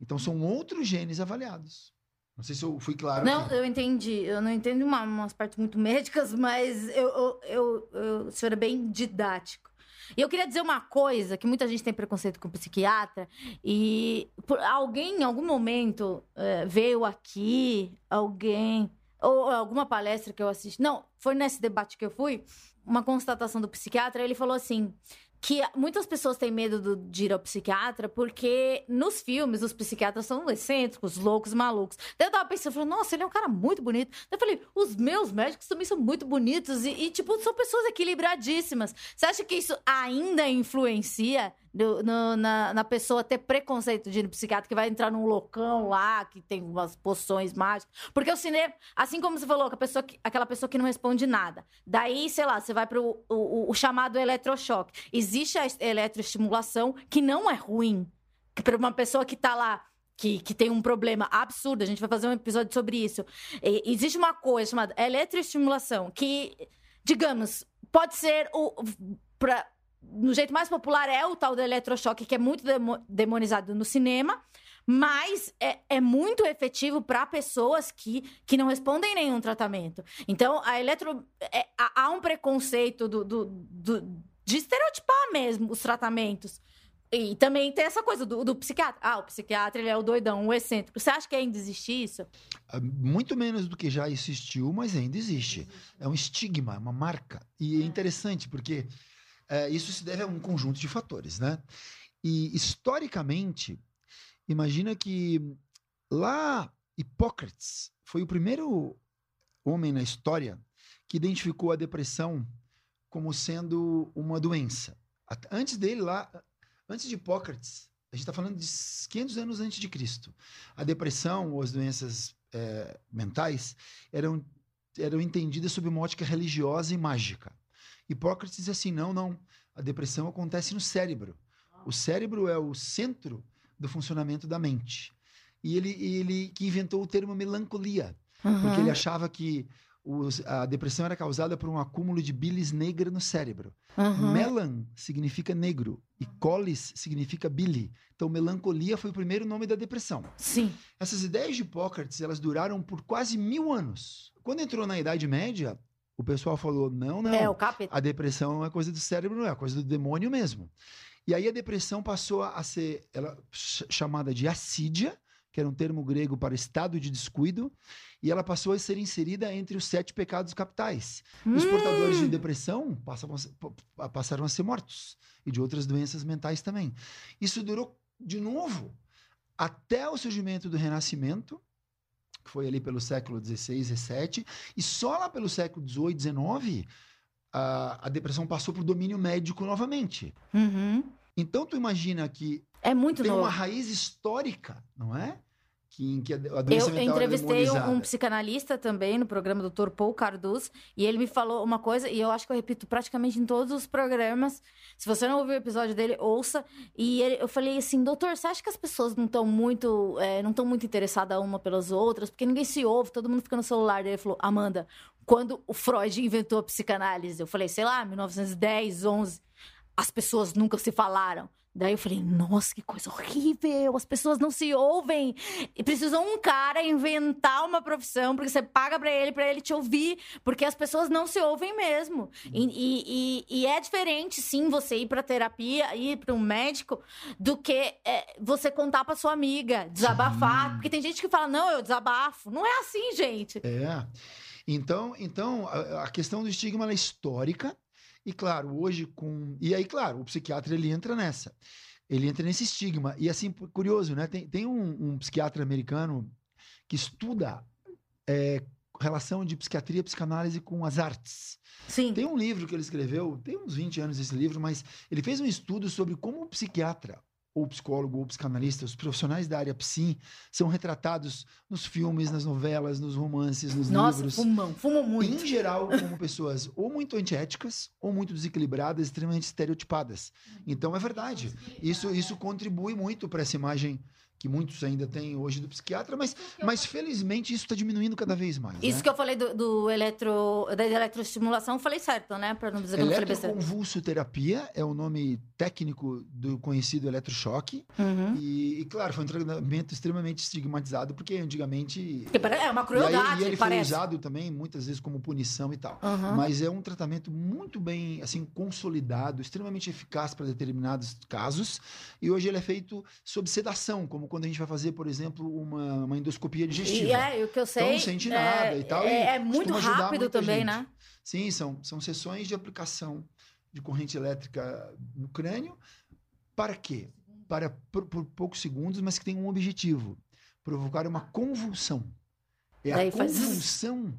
Então, são outros genes avaliados. Não sei se eu fui claro. Não, aqui. eu entendi. Eu não entendo uma- umas partes muito <laughs> médicas, mas eu, eu, eu, eu- o senhor é bem didático. E eu queria dizer uma coisa, que muita gente tem preconceito com psiquiatra, e por- alguém, em algum momento, eh, veio aqui, alguém, ou alguma palestra que eu assisti, não, foi nesse debate que eu fui, uma constatação do psiquiatra, ele falou assim, que muitas pessoas têm medo do, de ir ao psiquiatra porque nos filmes os psiquiatras são excêntricos, loucos, malucos. Daí eu tava pensando, falei, nossa, ele é um cara muito bonito. Daí eu falei, os meus médicos também são muito bonitos e, e tipo, são pessoas equilibradíssimas. Você acha que isso ainda influencia do, no, na, na, pessoa ter preconceito de ir no psiquiatra, que vai entrar num loucão lá, que tem umas poções mágicas. Porque o cinema, assim como você falou, a pessoa que, aquela pessoa que não responde nada. Daí, sei lá, você vai para o, o, chamado eletrochoque. Existe a eletroestimulação que não é ruim. Para uma pessoa que tá lá que, que tem um problema absurdo, a gente vai fazer um episódio sobre isso. E, existe uma coisa chamada eletroestimulação, que, digamos, pode ser o. Pra, no jeito mais popular é o tal do eletrochoque, que é muito demonizado no cinema, mas é, é muito efetivo para pessoas que, que não respondem nenhum tratamento. Então, a eletro. É, há um preconceito do, do, do, de estereotipar mesmo os tratamentos. E também tem essa coisa do, do, psiquiatra. Ah, o psiquiatra ele é o doidão, o excêntrico. Você acha que ainda existe isso? Ah, muito menos do que já existiu, mas ainda existe. É um estigma, uma marca. E é, é interessante, porque é, isso se deve a um conjunto de fatores, né? E historicamente, imagina que lá Hipócrates foi o primeiro homem na história que identificou a depressão como sendo uma doença. Antes dele lá, antes de Hipócrates, a gente está falando de 500 anos antes de Cristo. A depressão ou as doenças é, mentais eram, eram entendidas sob uma ótica religiosa e mágica. Hipócrates diz assim: não, não. A depressão acontece no cérebro. O cérebro é o centro do funcionamento da mente. E ele, ele que inventou o termo melancolia, uhum. porque ele achava que os, a depressão era causada por um acúmulo de bilis negra no cérebro. Uhum. Melan significa negro e colis significa bile. Então, melancolia foi o primeiro nome da depressão. Sim. Essas ideias de Hipócrates, elas duraram por quase mil anos. Quando entrou na Idade Média, o pessoal falou: não, não. É, o capeta. A depressão é coisa do cérebro, não é, é coisa do demônio mesmo. E aí a depressão passou a ser ela, chamada de assídia, que era um termo grego para estado de descuido, e ela passou a ser inserida entre os sete pecados capitais. Hum. Os portadores de depressão passavam, passaram a ser mortos, e de outras doenças mentais também. Isso durou, de novo, até o surgimento do Renascimento, que foi ali pelo século XVI, XVII, e só lá pelo século XVIII, XIX, a, a depressão passou para o domínio médico novamente. Uhum. Então, tu imagina que é muito tem novo. uma raiz histórica, não é? Que, em que a doença eu entrevistei um, um, psicanalista também no programa Dr. Paul Carduz e ele me falou uma coisa e eu acho que eu repito praticamente em todos os programas. Se você não ouviu o episódio dele, ouça. E ele, eu falei assim, doutor, você acha que as pessoas não estão muito, é, não estão muito interessadas uma pelas outras? Porque ninguém se ouve, todo mundo fica no celular. Daí ele falou, Amanda, quando o Freud inventou a psicanálise, eu falei, sei lá, 1910, 11, as pessoas nunca se falaram. Daí eu falei, nossa, que coisa horrível, as pessoas não se ouvem. E precisou um cara inventar uma profissão, porque você paga para ele, para ele te ouvir, porque as pessoas não se ouvem mesmo. E, e, e, é diferente, sim, você ir pra terapia, ir para um médico, do que é, você contar pra sua amiga, desabafar. Sim. Porque tem gente que fala, não, eu desabafo. Não é assim, gente. É. Então, então a, a questão do estigma é histórica e claro, hoje com. E aí, claro, o psiquiatra ele entra nessa. Ele entra nesse estigma. E assim, curioso, né? Tem, tem um, um psiquiatra americano que estuda é, relação de psiquiatria e psicanálise com as artes. Sim. Tem um livro que ele escreveu, tem uns 20 anos esse livro, mas ele fez um estudo sobre como o psiquiatra ou psicólogo ou psicanalista, os profissionais da área psi são retratados nos filmes, nas novelas, nos romances, nos Nossa, livros. Nossa, fumam, fumam muito. Em geral, como pessoas ou muito antiéticas, ou muito desequilibradas, extremamente estereotipadas. Então é verdade. Isso, isso contribui muito para essa imagem que muitos ainda têm hoje do psiquiatra, mas, mas felizmente isso está diminuindo cada vez mais. Isso né? que eu falei do, do, eletro, da eletroestimulação, falei certo, né? Para não dizer que eu falei besteira. Eletroconvulsoterapia é o nome técnico do conhecido eletrochoque. Uhum. E, e, claro, foi um tratamento extremamente estigmatizado, porque antigamente. É uma crueldade, e, aí, e ele parece. foi usado também muitas vezes como punição e tal. Uhum. Mas é um tratamento muito bem assim consolidado, extremamente eficaz para determinados casos. E hoje ele é feito sob sedação, como quando a gente vai fazer, por exemplo, uma, uma endoscopia digestiva. E é, o que eu sei. Então não sente nada é, e tal. É, e é muito rápido também, gente. né? Sim, são, são sessões de aplicação de corrente elétrica no crânio. Para quê? Para por, por poucos segundos, mas que tem um objetivo: provocar uma convulsão. É Daí a faz- convulsão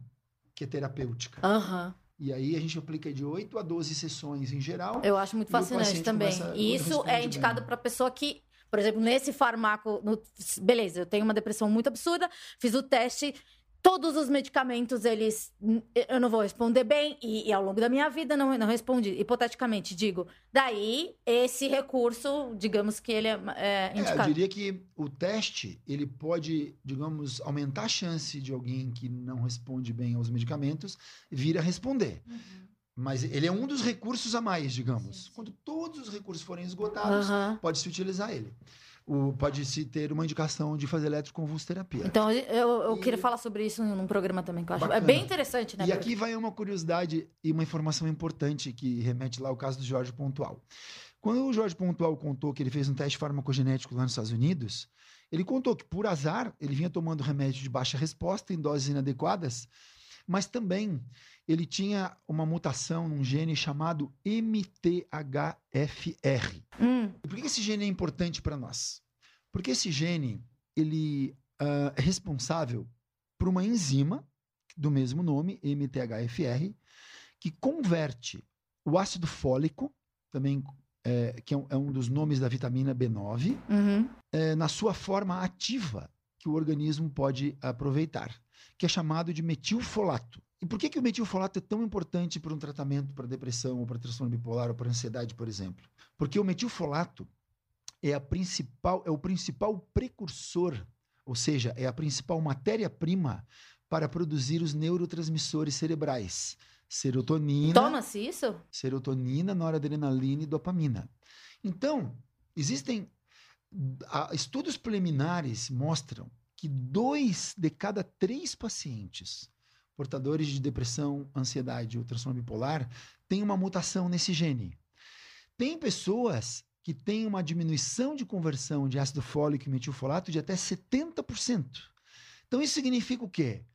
que é terapêutica. Aham. E aí a gente aplica de 8 a 12 sessões em geral. Eu acho muito fascinante também. E isso é indicado para pessoa que, por exemplo, nesse farmaco, no- beleza, eu tenho uma depressão muito absurda, fiz o teste, todos os medicamentos eles eu não vou responder bem e, e ao longo da minha vida não não respondi, hipoteticamente digo. Daí esse recurso, digamos que ele é, é É, eu indicado. diria que o teste, ele pode, digamos, aumentar a chance de alguém que não responde bem aos medicamentos vir a responder. Mas ele é um dos recursos a mais, digamos. Quando todos os recursos forem esgotados, pode-se utilizar ele. Pode-se ter uma indicação de fazer eletroconvulsoterapia. Então eu, eu E- queria falar sobre isso num programa também, que eu acho é Bacana. bem interessante, né? E aqui vai uma curiosidade e uma informação importante que remete lá ao caso do Jorge Pontual. Quando o Jorge Pontual contou que ele fez um teste farmacogenético lá nos Estados Unidos, ele contou que, por azar, ele vinha tomando remédio de baixa resposta em doses inadequadas, mas também ele tinha uma mutação num gene chamado MTHFR. Hum, por que esse gene é importante para nós? Porque esse gene ele ah, é responsável por uma enzima do mesmo nome, MTHFR, que converte o ácido fólico, também é, que é um, é um dos nomes da vitamina B9, uhum. é, na sua forma ativa que o organismo pode aproveitar, que é chamado de metilfolato. E por que, que o metilfolato é tão importante para um tratamento para depressão, ou para transtorno bipolar, ou para ansiedade, por exemplo? Porque o metilfolato é, a principal, é o principal precursor, ou seja, é a principal matéria-prima para produzir os neurotransmissores cerebrais. Serotonina, Toma-se isso? serotonina, noradrenalina e dopamina. Então, existem estudos preliminares mostram que dois de cada três pacientes portadores de depressão, ansiedade ou transtorno bipolar têm uma mutação nesse gene. Tem pessoas que têm uma diminuição de conversão de ácido fólico e metilfolato de até 70%. Então isso significa o quê?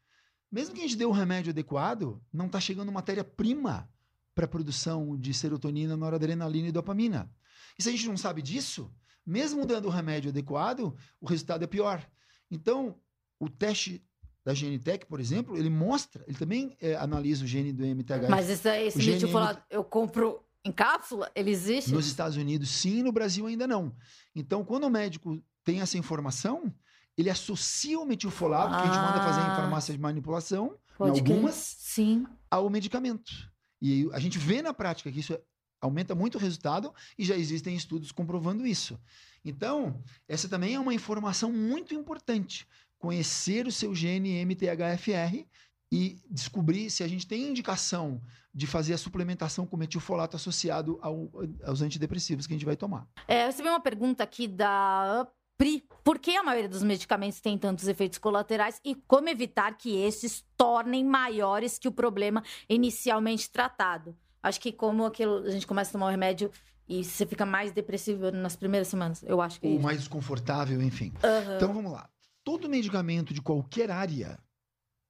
Mesmo que a gente dê o remédio adequado, não está chegando matéria-prima para a produção de serotonina, noradrenalina e dopamina. E se a gente não sabe disso, mesmo dando o remédio adequado, o resultado é pior. Então, o teste da GNTech, por exemplo, ele mostra, ele também eh, analisa o gene do MTHF. Mas esse, esse metilfolato, eu compro em cápsula? Ele existe? Nos Estados Unidos, sim, no Brasil ainda não. Então, quando o médico tem essa informação, ele associa o metilfolato, que a gente manda fazer em Ah. farmácia de manipulação, em algumas, Sim. ao medicamento. E a gente vê na prática que isso aumenta muito o resultado e já existem estudos comprovando isso. Então, essa também é uma informação muito importante. Conhecer o seu gene MTHFR e descobrir se a gente tem indicação de fazer a suplementação com metilfolato associado ao- aos antidepressivos que a gente vai tomar. É, eu recebi uma pergunta aqui da Pri. Por que a maioria dos medicamentos tem tantos efeitos colaterais e como evitar que esses tornem maiores que o problema inicialmente tratado? Acho que como aquilo, a gente começa a tomar o remédio e você fica mais depressivo nas primeiras semanas. Eu acho que é Ou mais desconfortável, enfim. Aham. Então vamos lá. Todo medicamento de qualquer área,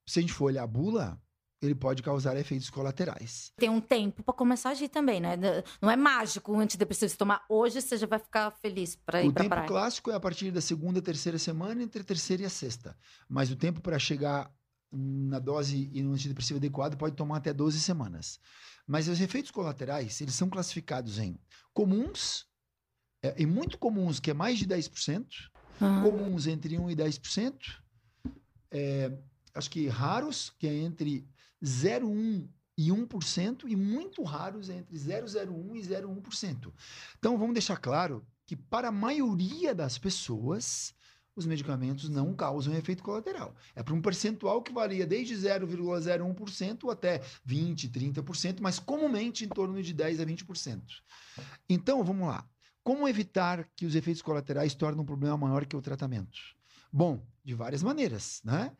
se a gente for olhar a bula, ele pode causar efeitos colaterais. Tem um tempo pra começar a agir também, né? Não é mágico o antidepressivo. Se tomar hoje, você já vai ficar feliz pra ir O pra tempo praia. clássico é a partir da segunda, terceira semana, entre a terceira e a sexta. Mas o tempo para chegar na dose e no antidepressivo adequado pode tomar até 12 semanas. Mas os efeitos colaterais, eles são classificados em comuns, é, e muito comuns, que é mais de 10%, Aham. comuns entre 1 e 10%, é, acho que raros, que é entre 0,1 e 1%, e muito raros é entre 0,01 e 0,1%. Então vamos deixar claro que para a maioria das pessoas, os medicamentos não causam efeito colateral. É para um percentual que varia desde 0,01% até 20%, 30%, mas comumente em torno de 10% a 20%. Então, vamos lá. Como evitar que os efeitos colaterais tornem um problema maior que o tratamento? Bom, de várias maneiras, né?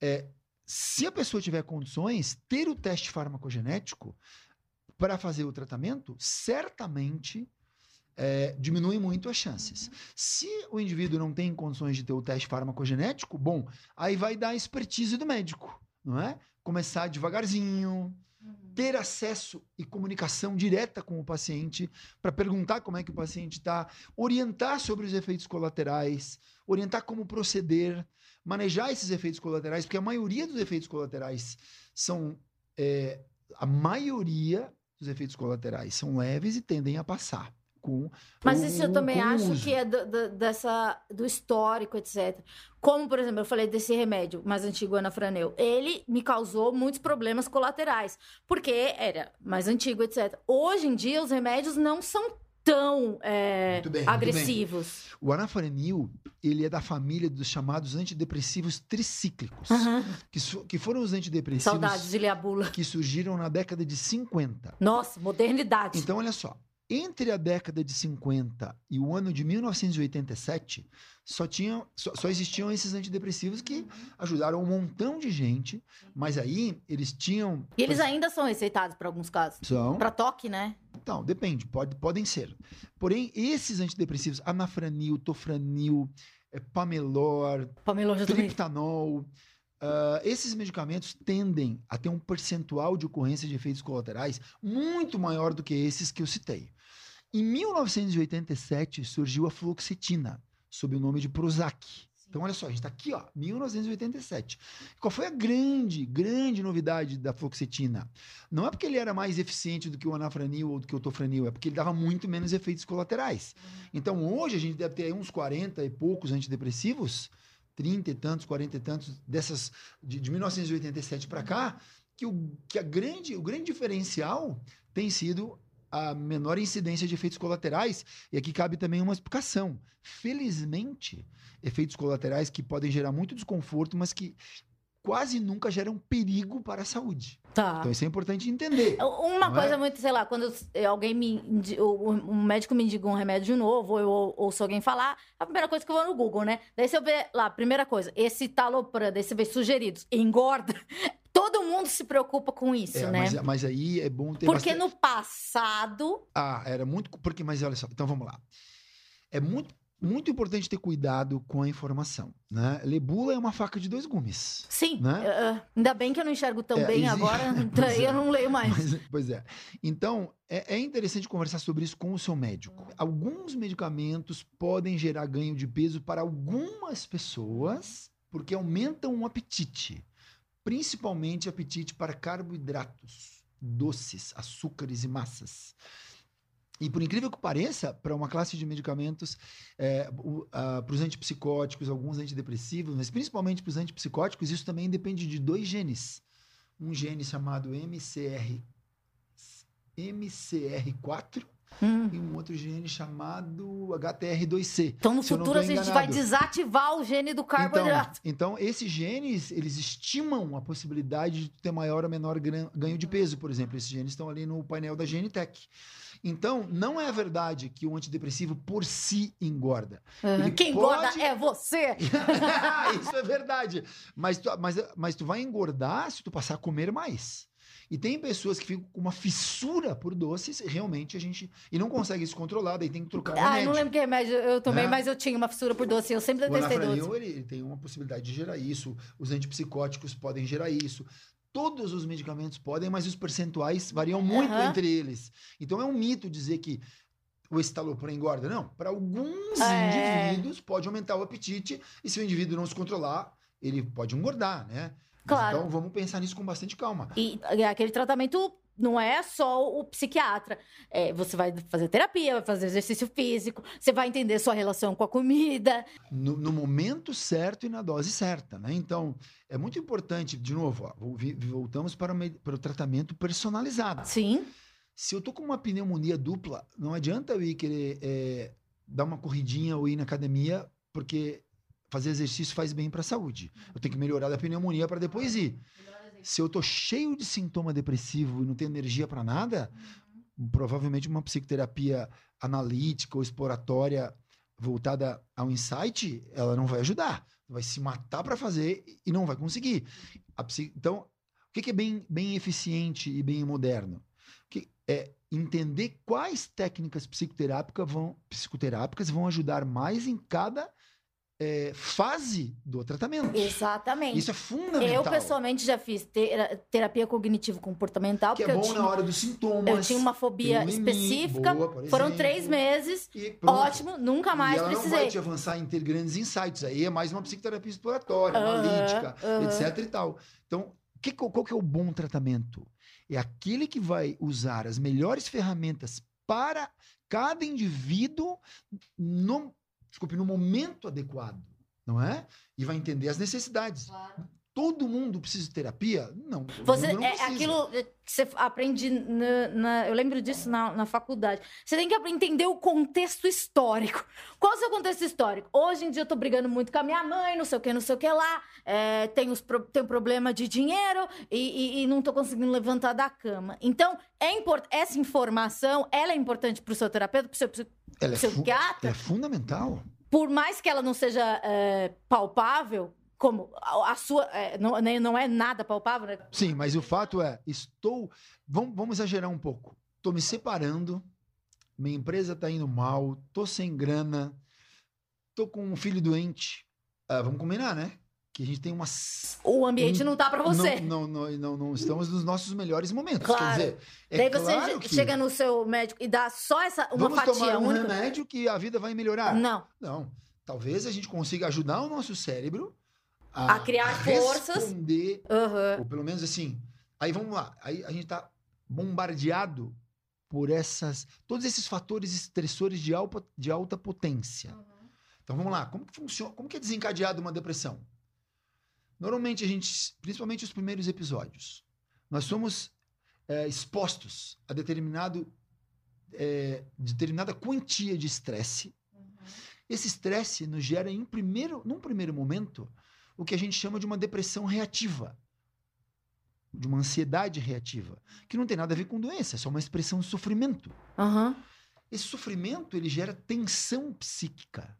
É, se a pessoa tiver condições, ter o teste farmacogenético para fazer o tratamento, certamente é, diminui muito as chances. Se o indivíduo não tem condições de ter o teste farmacogenético, bom, aí vai dar a expertise do médico, não é? Começar devagarzinho, ter acesso e comunicação direta com o paciente para perguntar como é que o paciente está, orientar sobre os efeitos colaterais, orientar como proceder, manejar esses efeitos colaterais, porque a maioria dos efeitos colaterais são é, a maioria dos efeitos colaterais são leves e tendem a passar com Mas o- isso eu também o acho uso. que é do, do- dessa, do histórico, etc. Como, por exemplo, eu falei desse remédio mais antigo, Anafranel. Ele me causou muitos problemas colaterais, porque era mais antigo, etc. Hoje em dia, os remédios não são tão é, bem, agressivos. O anafarenil, ele é da família dos chamados antidepressivos tricíclicos, que, que foram os antidepressivos Saudades de Liabula. que surgiram na década de 50. Nossa, modernidade. Então, olha só. Entre a década de 50 e o ano de 1987, só, tinham, só, só existiam esses antidepressivos que ajudaram um montão de gente, mas aí eles tinham. e eles ainda são receitados para alguns casos. São. Para toque, né? Então, depende, pode, podem ser. Porém, esses antidepressivos, anafranil, tofranil, eh, pamelor, também. triptanol, ah, esses medicamentos tendem a ter um percentual de ocorrência de efeitos colaterais muito maior do que esses que eu citei. Em 1987 surgiu a fluoxetina, sob o nome de Prozac. Então, olha só, a gente está aqui, ó, 1987. Qual foi a grande, grande novidade da fluoxetina? Não é porque ele era mais eficiente do que o anafranil ou do que o tofranil, é porque ele dava muito menos efeitos colaterais. Então, hoje a gente deve ter aí uns 40 e poucos antidepressivos, 30 e tantos, 40 e tantos, dessas de, de 1987 para cá, que, o, que a grande, o grande diferencial tem sido a menor incidência de efeitos colaterais, e aqui cabe também uma explicação. Felizmente, efeitos colaterais que podem gerar muito desconforto, mas que quase nunca geram perigo para a saúde. Tá. Então isso é importante entender. Uma Não coisa é? muito, sei lá, quando eu- alguém me. Um médico me indica um remédio novo, ou eu ou- ouço alguém falar, a primeira coisa que eu vou no Google, né? Daí se eu ver lá, primeira coisa, esse talopram, daí você vê sugeridos, engorda. Todo mundo se preocupa com isso, É, né? mas, mas aí é bom ter Porque bastante- no passado. Ah, era muito. Porque, mas olha só, então vamos lá. É muito, muito importante ter cuidado com a informação. Né? Lebula é uma faca de dois gumes. Sim, Né? eh, ainda bem que eu não enxergo tão É, bem existe- agora, <laughs> daí é. eu não leio mais. Mas- pois é. Então, é, é interessante conversar sobre isso com o seu médico. Alguns medicamentos podem gerar ganho de peso para algumas pessoas, porque aumentam o apetite. Principalmente apetite para carboidratos, doces, açúcares e massas. E por incrível que pareça, para uma classe de medicamentos, para os antipsicóticos, alguns antidepressivos, mas principalmente para os antipsicóticos, isso também depende de dois genes. Um gene chamado MCR, MCR4 Hum. e um outro gene chamado HTR2C. Então, no futuro, a gente vai desativar o gene do carboidrato. Então, então, esses genes, eles estimam a possibilidade de ter maior ou menor ganho de peso, por exemplo. Esses genes estão ali no painel da Genitech. Então, não é verdade que o antidepressivo por si engorda. Uhum. Quem pode- engorda é você. <laughs> Isso é verdade. Mas tu, mas, mas tu vai engordar se tu passar a comer mais. E tem pessoas que ficam com uma fissura por doces, realmente a gente. E não consegue se controlar, daí tem que trocar o Ah, remédio. não lembro que remédio eu tomei, Né? mas eu tinha uma fissura por doce. Eu sempre detestei doce. ele, ele tem uma possibilidade de gerar isso. Os antipsicóticos podem gerar isso. Todos os medicamentos podem, mas os percentuais variam muito Aham. entre eles. Então é um mito dizer que o estalopram engorda. Não. Para alguns É. indivíduos pode aumentar o apetite e se o indivíduo não se controlar, ele pode engordar, né? Claro. Então vamos pensar nisso com bastante calma. E aquele tratamento não é só o psiquiatra. É, você vai fazer terapia, vai fazer exercício físico, você vai entender sua relação com a comida. no, no momento certo e na dose certa, né? Então, é muito importante, de novo, ó, voltamos para o, para o tratamento personalizado. Sim. Se eu tô com uma pneumonia dupla, não adianta eu ir querer é, dar uma corridinha ou ir na academia, porque fazer exercício faz bem para a saúde. Eu tenho que melhorar da pneumonia para depois ir. Se eu tô cheio de sintoma depressivo e não tenho energia para nada, provavelmente uma psicoterapia analítica ou exploratória voltada ao insight, ela não vai ajudar. Vai se matar para fazer e não vai conseguir. A psi- Então, o que que é bem, bem eficiente e bem moderno? Que é entender quais técnicas psicoterápicas vão, psicoterápicas vão ajudar mais em cada é, fase do tratamento. Exatamente. Isso é fundamental. Eu, pessoalmente, já fiz tera- terapia cognitivo-comportamental, que porque é bom tinha, na hora dos sintomas. eu tinha uma fobia um específica. boa, Foram três meses. E. Ótimo, nunca mais e ela não precisei. vai te avançar em ter grandes insights. Aí é mais uma psicoterapia exploratória, analítica, etc e tal. Então, que, qual qual que é o bom tratamento? É aquele que vai usar as melhores ferramentas para cada indivíduo no, desculpe, no momento adequado, não é? E vai entender as necessidades. Todo mundo precisa de terapia? Não. Você, não é precisa. aquilo que você aprende na, na- eu lembro disso na, na faculdade. Você tem que entender o contexto histórico. <laughs> Qual é o seu contexto histórico? Hoje em dia eu tô brigando muito com a minha mãe, não sei o que, não sei o que lá. É, tenho, os tenho problema de dinheiro e, e- e não tô conseguindo levantar da cama. Então, é import, essa informação, ela é importante pro seu terapeuta, pro seu, Ela é, psiquiatra? é fundamental. por mais que ela não seja é, palpável, como a, sua. é, não, não é nada palpável, né? Sim, mas o fato é, estou. Vamos, vamos exagerar um pouco. Estou me separando, minha empresa está indo mal, tô sem grana, tô com um filho doente. Ah, vamos combinar, né? Que a gente tem umas. O ambiente não tá pra você. Não, não, não, não, não estamos nos nossos melhores momentos. Claro. Quer dizer, é Daí você claro que chega no seu médico e dá só essa uma vamos fatia tomar um única. remédio que a vida vai melhorar. Não. Não. Talvez a gente consiga ajudar o nosso cérebro a, A criar forças. responder Aham. ou pelo menos assim. Aí vamos lá. Aí a gente tá bombardeado por essas. Todos esses fatores estressores de alta, de alta potência. Então vamos lá. Como que funciona? Como que é desencadeada uma depressão? Normalmente a gente, principalmente os primeiros episódios, nós somos é, expostos a determinado é, determinada quantia de estresse. Esse estresse nos gera, em primeiro, num primeiro momento, o que a gente chama de uma depressão reativa, de uma ansiedade reativa, que não tem nada a ver com doença, é só uma expressão de sofrimento. Aham. Esse sofrimento ele gera tensão psíquica.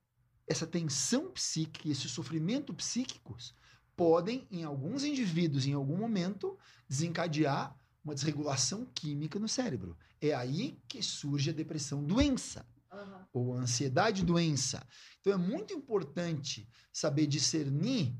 Essa tensão psíquica e esse sofrimento psíquicos podem, em alguns indivíduos, em algum momento, desencadear uma desregulação química no cérebro. É aí que surge a depressão doença ou a ansiedade doença. Então é muito importante saber discernir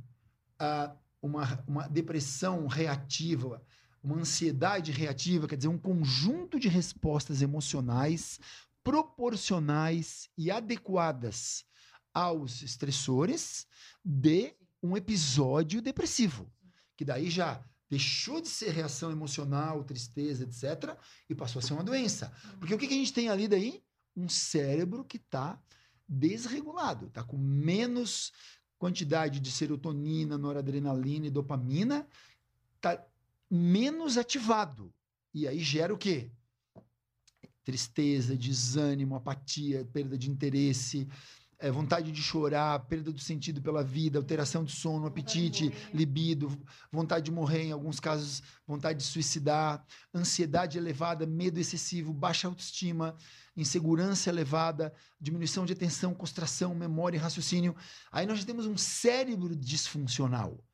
ah, uma, uma depressão reativa, uma ansiedade reativa, quer dizer, um conjunto de respostas emocionais proporcionais e adequadas aos estressores de um episódio depressivo, que daí já deixou de ser reação emocional, tristeza, etc., e passou a ser uma doença. Porque o que que a gente tem ali daí? Um cérebro que está desregulado, está com menos quantidade de serotonina, noradrenalina e dopamina, está menos ativado. E aí gera o quê? Tristeza, desânimo, apatia, perda de interesse, eh, vontade de chorar, perda do sentido pela vida, alteração de sono, apetite, libido, vontade de morrer, em alguns casos, vontade de suicidar, ansiedade elevada, medo excessivo, baixa autoestima, insegurança elevada, diminuição de atenção, concentração, memória e raciocínio. Aí nós já temos um cérebro disfuncional.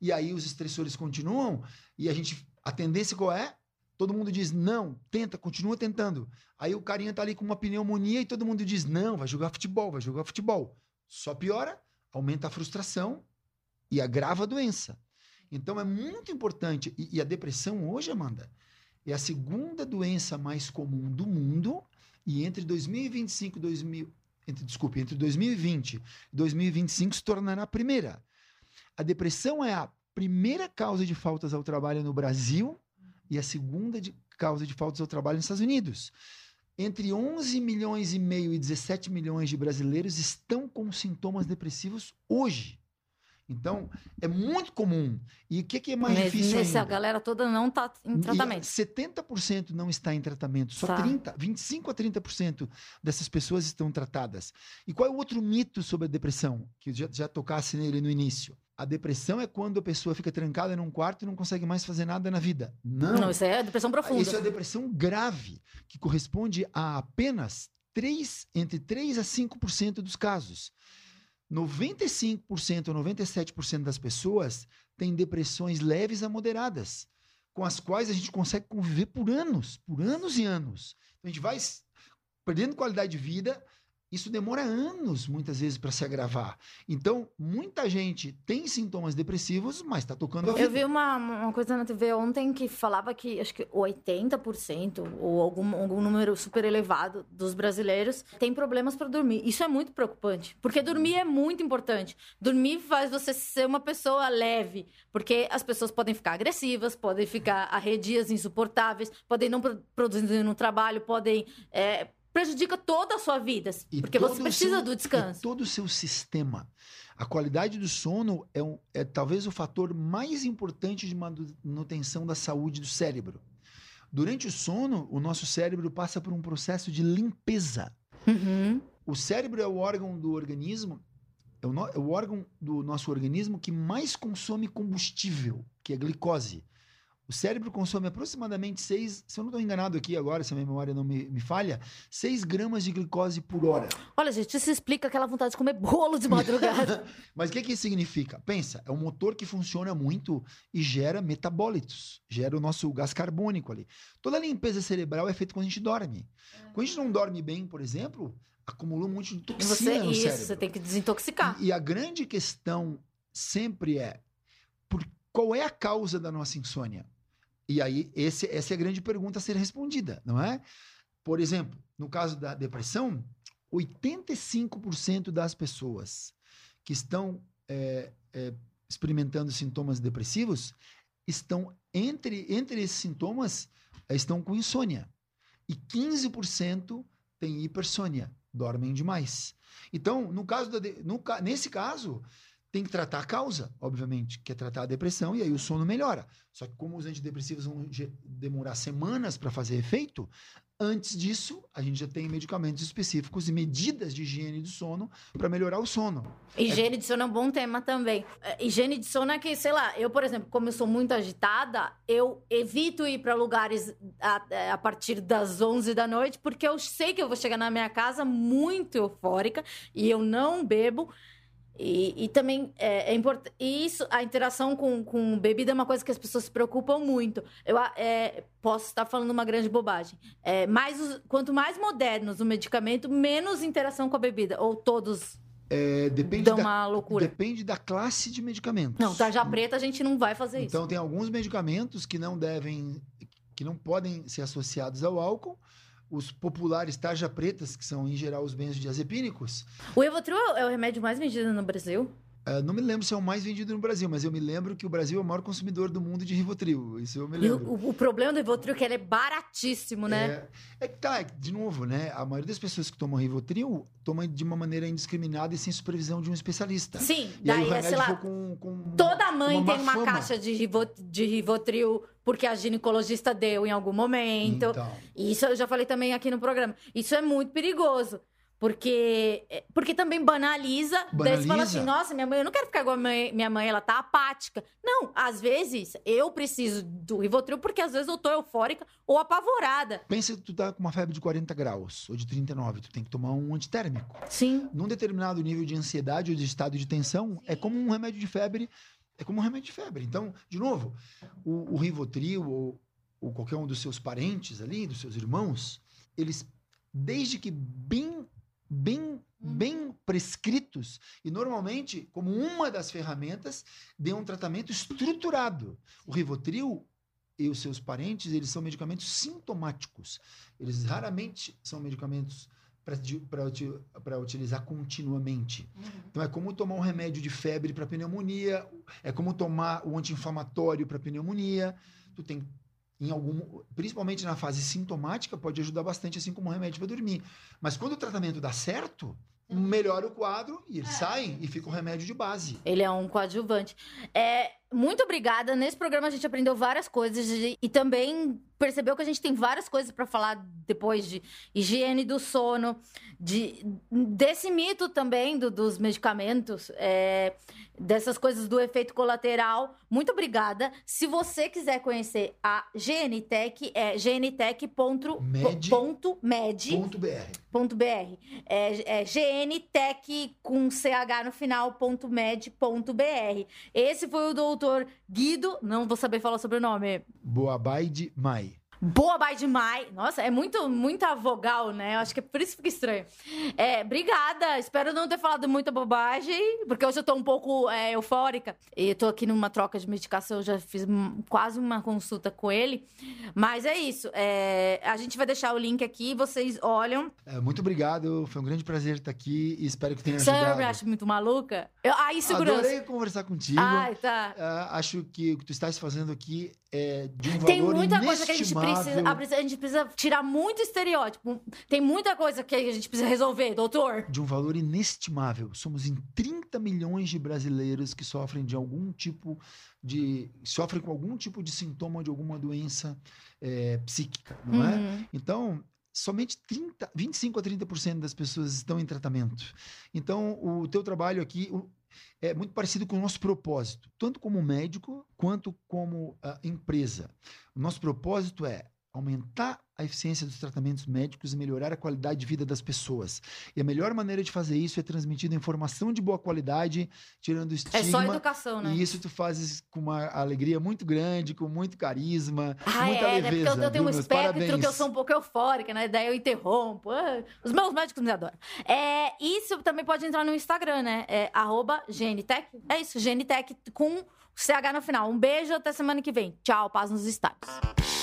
E aí os estressores continuam e a gente a tendência qual é? Todo mundo diz não, tenta, continua tentando. Aí o carinha tá ali com uma pneumonia e todo mundo diz não, vai jogar futebol, vai jogar futebol. Só piora, aumenta a frustração e agrava a doença. Então é muito importante. E, e a depressão hoje, Amanda, é a segunda doença mais comum do mundo. E entre 2025 e 2000, entre, desculpe, entre 2020 e 2025 se tornará a primeira. A depressão é a primeira causa de faltas ao trabalho no Brasil e a segunda de, causa de faltas ao trabalho nos Estados Unidos. Entre 11 milhões e meio e 17 milhões de brasileiros estão com sintomas depressivos hoje. Então, é muito comum. E o que, que é mais Mas difícil nessa ainda? galera toda não tá em tratamento. E 70% não está em tratamento, só Tá. 30, 25 a 30% dessas pessoas estão tratadas. E qual é o outro mito sobre a depressão? Que eu já, já tocasse nele no início. A depressão é quando a pessoa fica trancada num quarto e não consegue mais fazer nada na vida. Não. Não, isso é depressão profunda. Isso é depressão grave, que corresponde a apenas 3, entre 3 a 5% dos casos. 95% ou 97% das pessoas têm depressões leves a moderadas, com as quais a gente consegue conviver por anos, por anos e anos. Então, a gente vai perdendo qualidade de vida, isso demora anos, muitas vezes, para se agravar. Então, muita gente tem sintomas depressivos, mas está tocando a vida. Eu vi uma, uma coisa na TV ontem que falava que acho que 80% ou algum, algum número super elevado dos brasileiros tem problemas para dormir. Isso é muito preocupante, porque dormir é muito importante. Dormir faz você ser uma pessoa leve, porque as pessoas podem ficar agressivas, podem ficar arredias insuportáveis, podem não produzir no trabalho, podem. É, prejudica toda a sua vida, E porque você precisa seu- do e descanso. todo o seu sistema. A qualidade do sono é, um- é talvez o fator mais importante de manu- manutenção da saúde do cérebro. Durante o sono, o nosso cérebro passa por um processo de limpeza. Uhum. O cérebro é o órgão do organismo, é o, no- é o órgão do nosso organismo que mais consome combustível, que é glicose. O cérebro consome aproximadamente 6, se eu não estou enganado aqui agora, se a minha memória não me, me falha, 6 gramas de glicose por hora. Olha, gente, isso explica aquela vontade de comer bolo de madrugada. <laughs> Mas o que, que isso significa? Pensa, é um motor que funciona muito e gera metabólitos, gera o nosso gás carbônico ali. Toda a limpeza cerebral é feita quando a gente dorme. Quando a gente não dorme bem, por exemplo, acumula um monte de toxina você, no isso, cérebro. você tem que desintoxicar. E, e a grande questão sempre é por, qual é a causa da nossa insônia? E aí, esse- essa é a grande pergunta a ser respondida, não é? Por exemplo, no caso da depressão, 85% das pessoas que estão é, é, experimentando sintomas depressivos estão entre, entre esses sintomas eh, estão com insônia e 15% têm hipersônia, dormem demais. Então, no caso da no nesse caso, tem que tratar a causa, obviamente, que é tratar a depressão, e aí o sono melhora. Só que como os antidepressivos vão demorar semanas para fazer efeito, antes disso, a gente já tem medicamentos específicos e medidas de higiene do sono para melhorar o sono. Higiene de sono é um bom tema também. É, Higiene de sono é que, sei lá, eu, por exemplo, como eu sou muito agitada, eu evito ir para lugares a, é, a partir das 11 da noite, porque eu sei que eu vou chegar na minha casa muito eufórica e eu não bebo. E, e também é, é importante. Isso, a interação com, com bebida é uma coisa que as pessoas se preocupam muito. Eu é, posso estar falando uma grande bobagem. É, mais os- quanto mais modernos o medicamento, menos interação com a bebida. Ou todos É, depende, dão da, uma loucura. depende da classe de medicamentos. Não, tarja preta a gente não vai fazer isso. Então tem alguns medicamentos que não devem, que não podem ser associados ao álcool. Os populares tarja pretas, que são em geral os benzodiazepínicos, O Evotril é o remédio mais vendido no Brasil. Eh, não me lembro se é o mais vendido no Brasil, mas eu me lembro que o Brasil é o maior consumidor do mundo de Rivotril. Isso eu me E lembro. o, o problema do Evotril é que ele é baratíssimo, né? É, é que tá, é de novo, né? A maioria das pessoas que tomam Rivotril toma de uma maneira indiscriminada e sem supervisão de um especialista. Sim, E aí daí o é, sei lá, com, com toda mãe uma tem uma fama. caixa de, rivo, de Rivotril porque a ginecologista deu em algum momento. Então, Isso eu já falei também aqui no programa. Isso é muito perigoso. Porque, é, porque também banaliza. Daí você fala Banaliza. assim, nossa, minha mãe, eu não quero ficar igual a mãe- minha mãe, ela tá apática. Não, às vezes eu preciso do Rivotril porque às vezes eu tô eufórica ou apavorada. pensa que tu tá com uma febre de 40 graus ou de 39, tu tem que tomar um antitérmico. Sim. num determinado nível de ansiedade ou de estado de tensão, é como um remédio de febre, é como um remédio de febre. Então, de novo, o, o Rivotril ou, ou qualquer um dos seus parentes ali, dos seus irmãos, eles, desde que bem, bem, bem prescritos, e normalmente, como uma das ferramentas, dê um tratamento estruturado. O Rivotril e os seus parentes, eles são medicamentos sintomáticos. Eles raramente são medicamentos para utilizar continuamente. Então é como tomar um remédio de febre para pneumonia, é como tomar o anti-inflamatório para pneumonia. Tu tem em algum, principalmente na fase sintomática, pode ajudar bastante, assim como um remédio para dormir. Mas quando o tratamento dá certo, melhora o quadro e eles saem e fica o remédio de base. Ele é um coadjuvante. É, muito obrigada. Nesse programa a gente aprendeu várias coisas e, e também percebeu que a gente tem várias coisas para falar depois de higiene do sono, de, desse mito também do- dos medicamentos, é, dessas coisas do efeito colateral. Muito obrigada. Se você quiser conhecer a GNTech, é gnTech.med. Ponto BR. Ponto .br. É, é GNTech com CH no final, ponto .med, ponto .br. Esse foi o doutor Guido, não vou saber falar sobre o nome. Boabaide Mai. Boa demais. Nossa, é muito, muita vogal, né? Eu acho que é por isso que fica estranho. É, obrigada. Espero não ter falado muita bobagem, porque hoje eu tô um pouco é, eufórica. E tô aqui numa troca de medicação, já fiz quase uma consulta com ele. Mas é isso. É, a gente vai deixar o link aqui, vocês olham. É, muito obrigado. Foi um grande prazer estar aqui e espero que tenha ajudado. Você me acha muito maluca? Eu, aí, segurança. Adorei conversar contigo. Ai, tá. Uh, acho que o que tu estás fazendo aqui é de um Tem valor muita coisa que a gente precisa, a gente precisa tirar muito estereótipo. Tem muita coisa que a gente precisa resolver, doutor. De um valor inestimável. Somos em 30 milhões de brasileiros que sofrem de algum tipo de sofrem com algum tipo de sintoma de alguma doença é, psíquica, não é? uhum. é? Então, somente 30, 25 a 30% das pessoas estão em tratamento. Então, o teu trabalho aqui, é muito parecido com o nosso propósito, tanto como médico quanto como uh, empresa. O nosso propósito é aumentar a eficiência dos tratamentos médicos e melhorar a qualidade de vida das pessoas. E a melhor maneira de fazer isso é transmitindo informação de boa qualidade, tirando o estigma. É só educação, né? E isso tu fazes com uma alegria muito grande, com muito carisma, ah, muita é, leveza. Né? Porque eu, eu tenho um espectro Parabéns. que eu sou um pouco eufórica, né? Daí eu interrompo. Ah, os meus médicos me adoram. É, isso também pode entrar no Instagram, né? É arroba Genitec. É isso, Genitec com CH no final. Um beijo, até semana que vem. Tchau, paz nos estádios.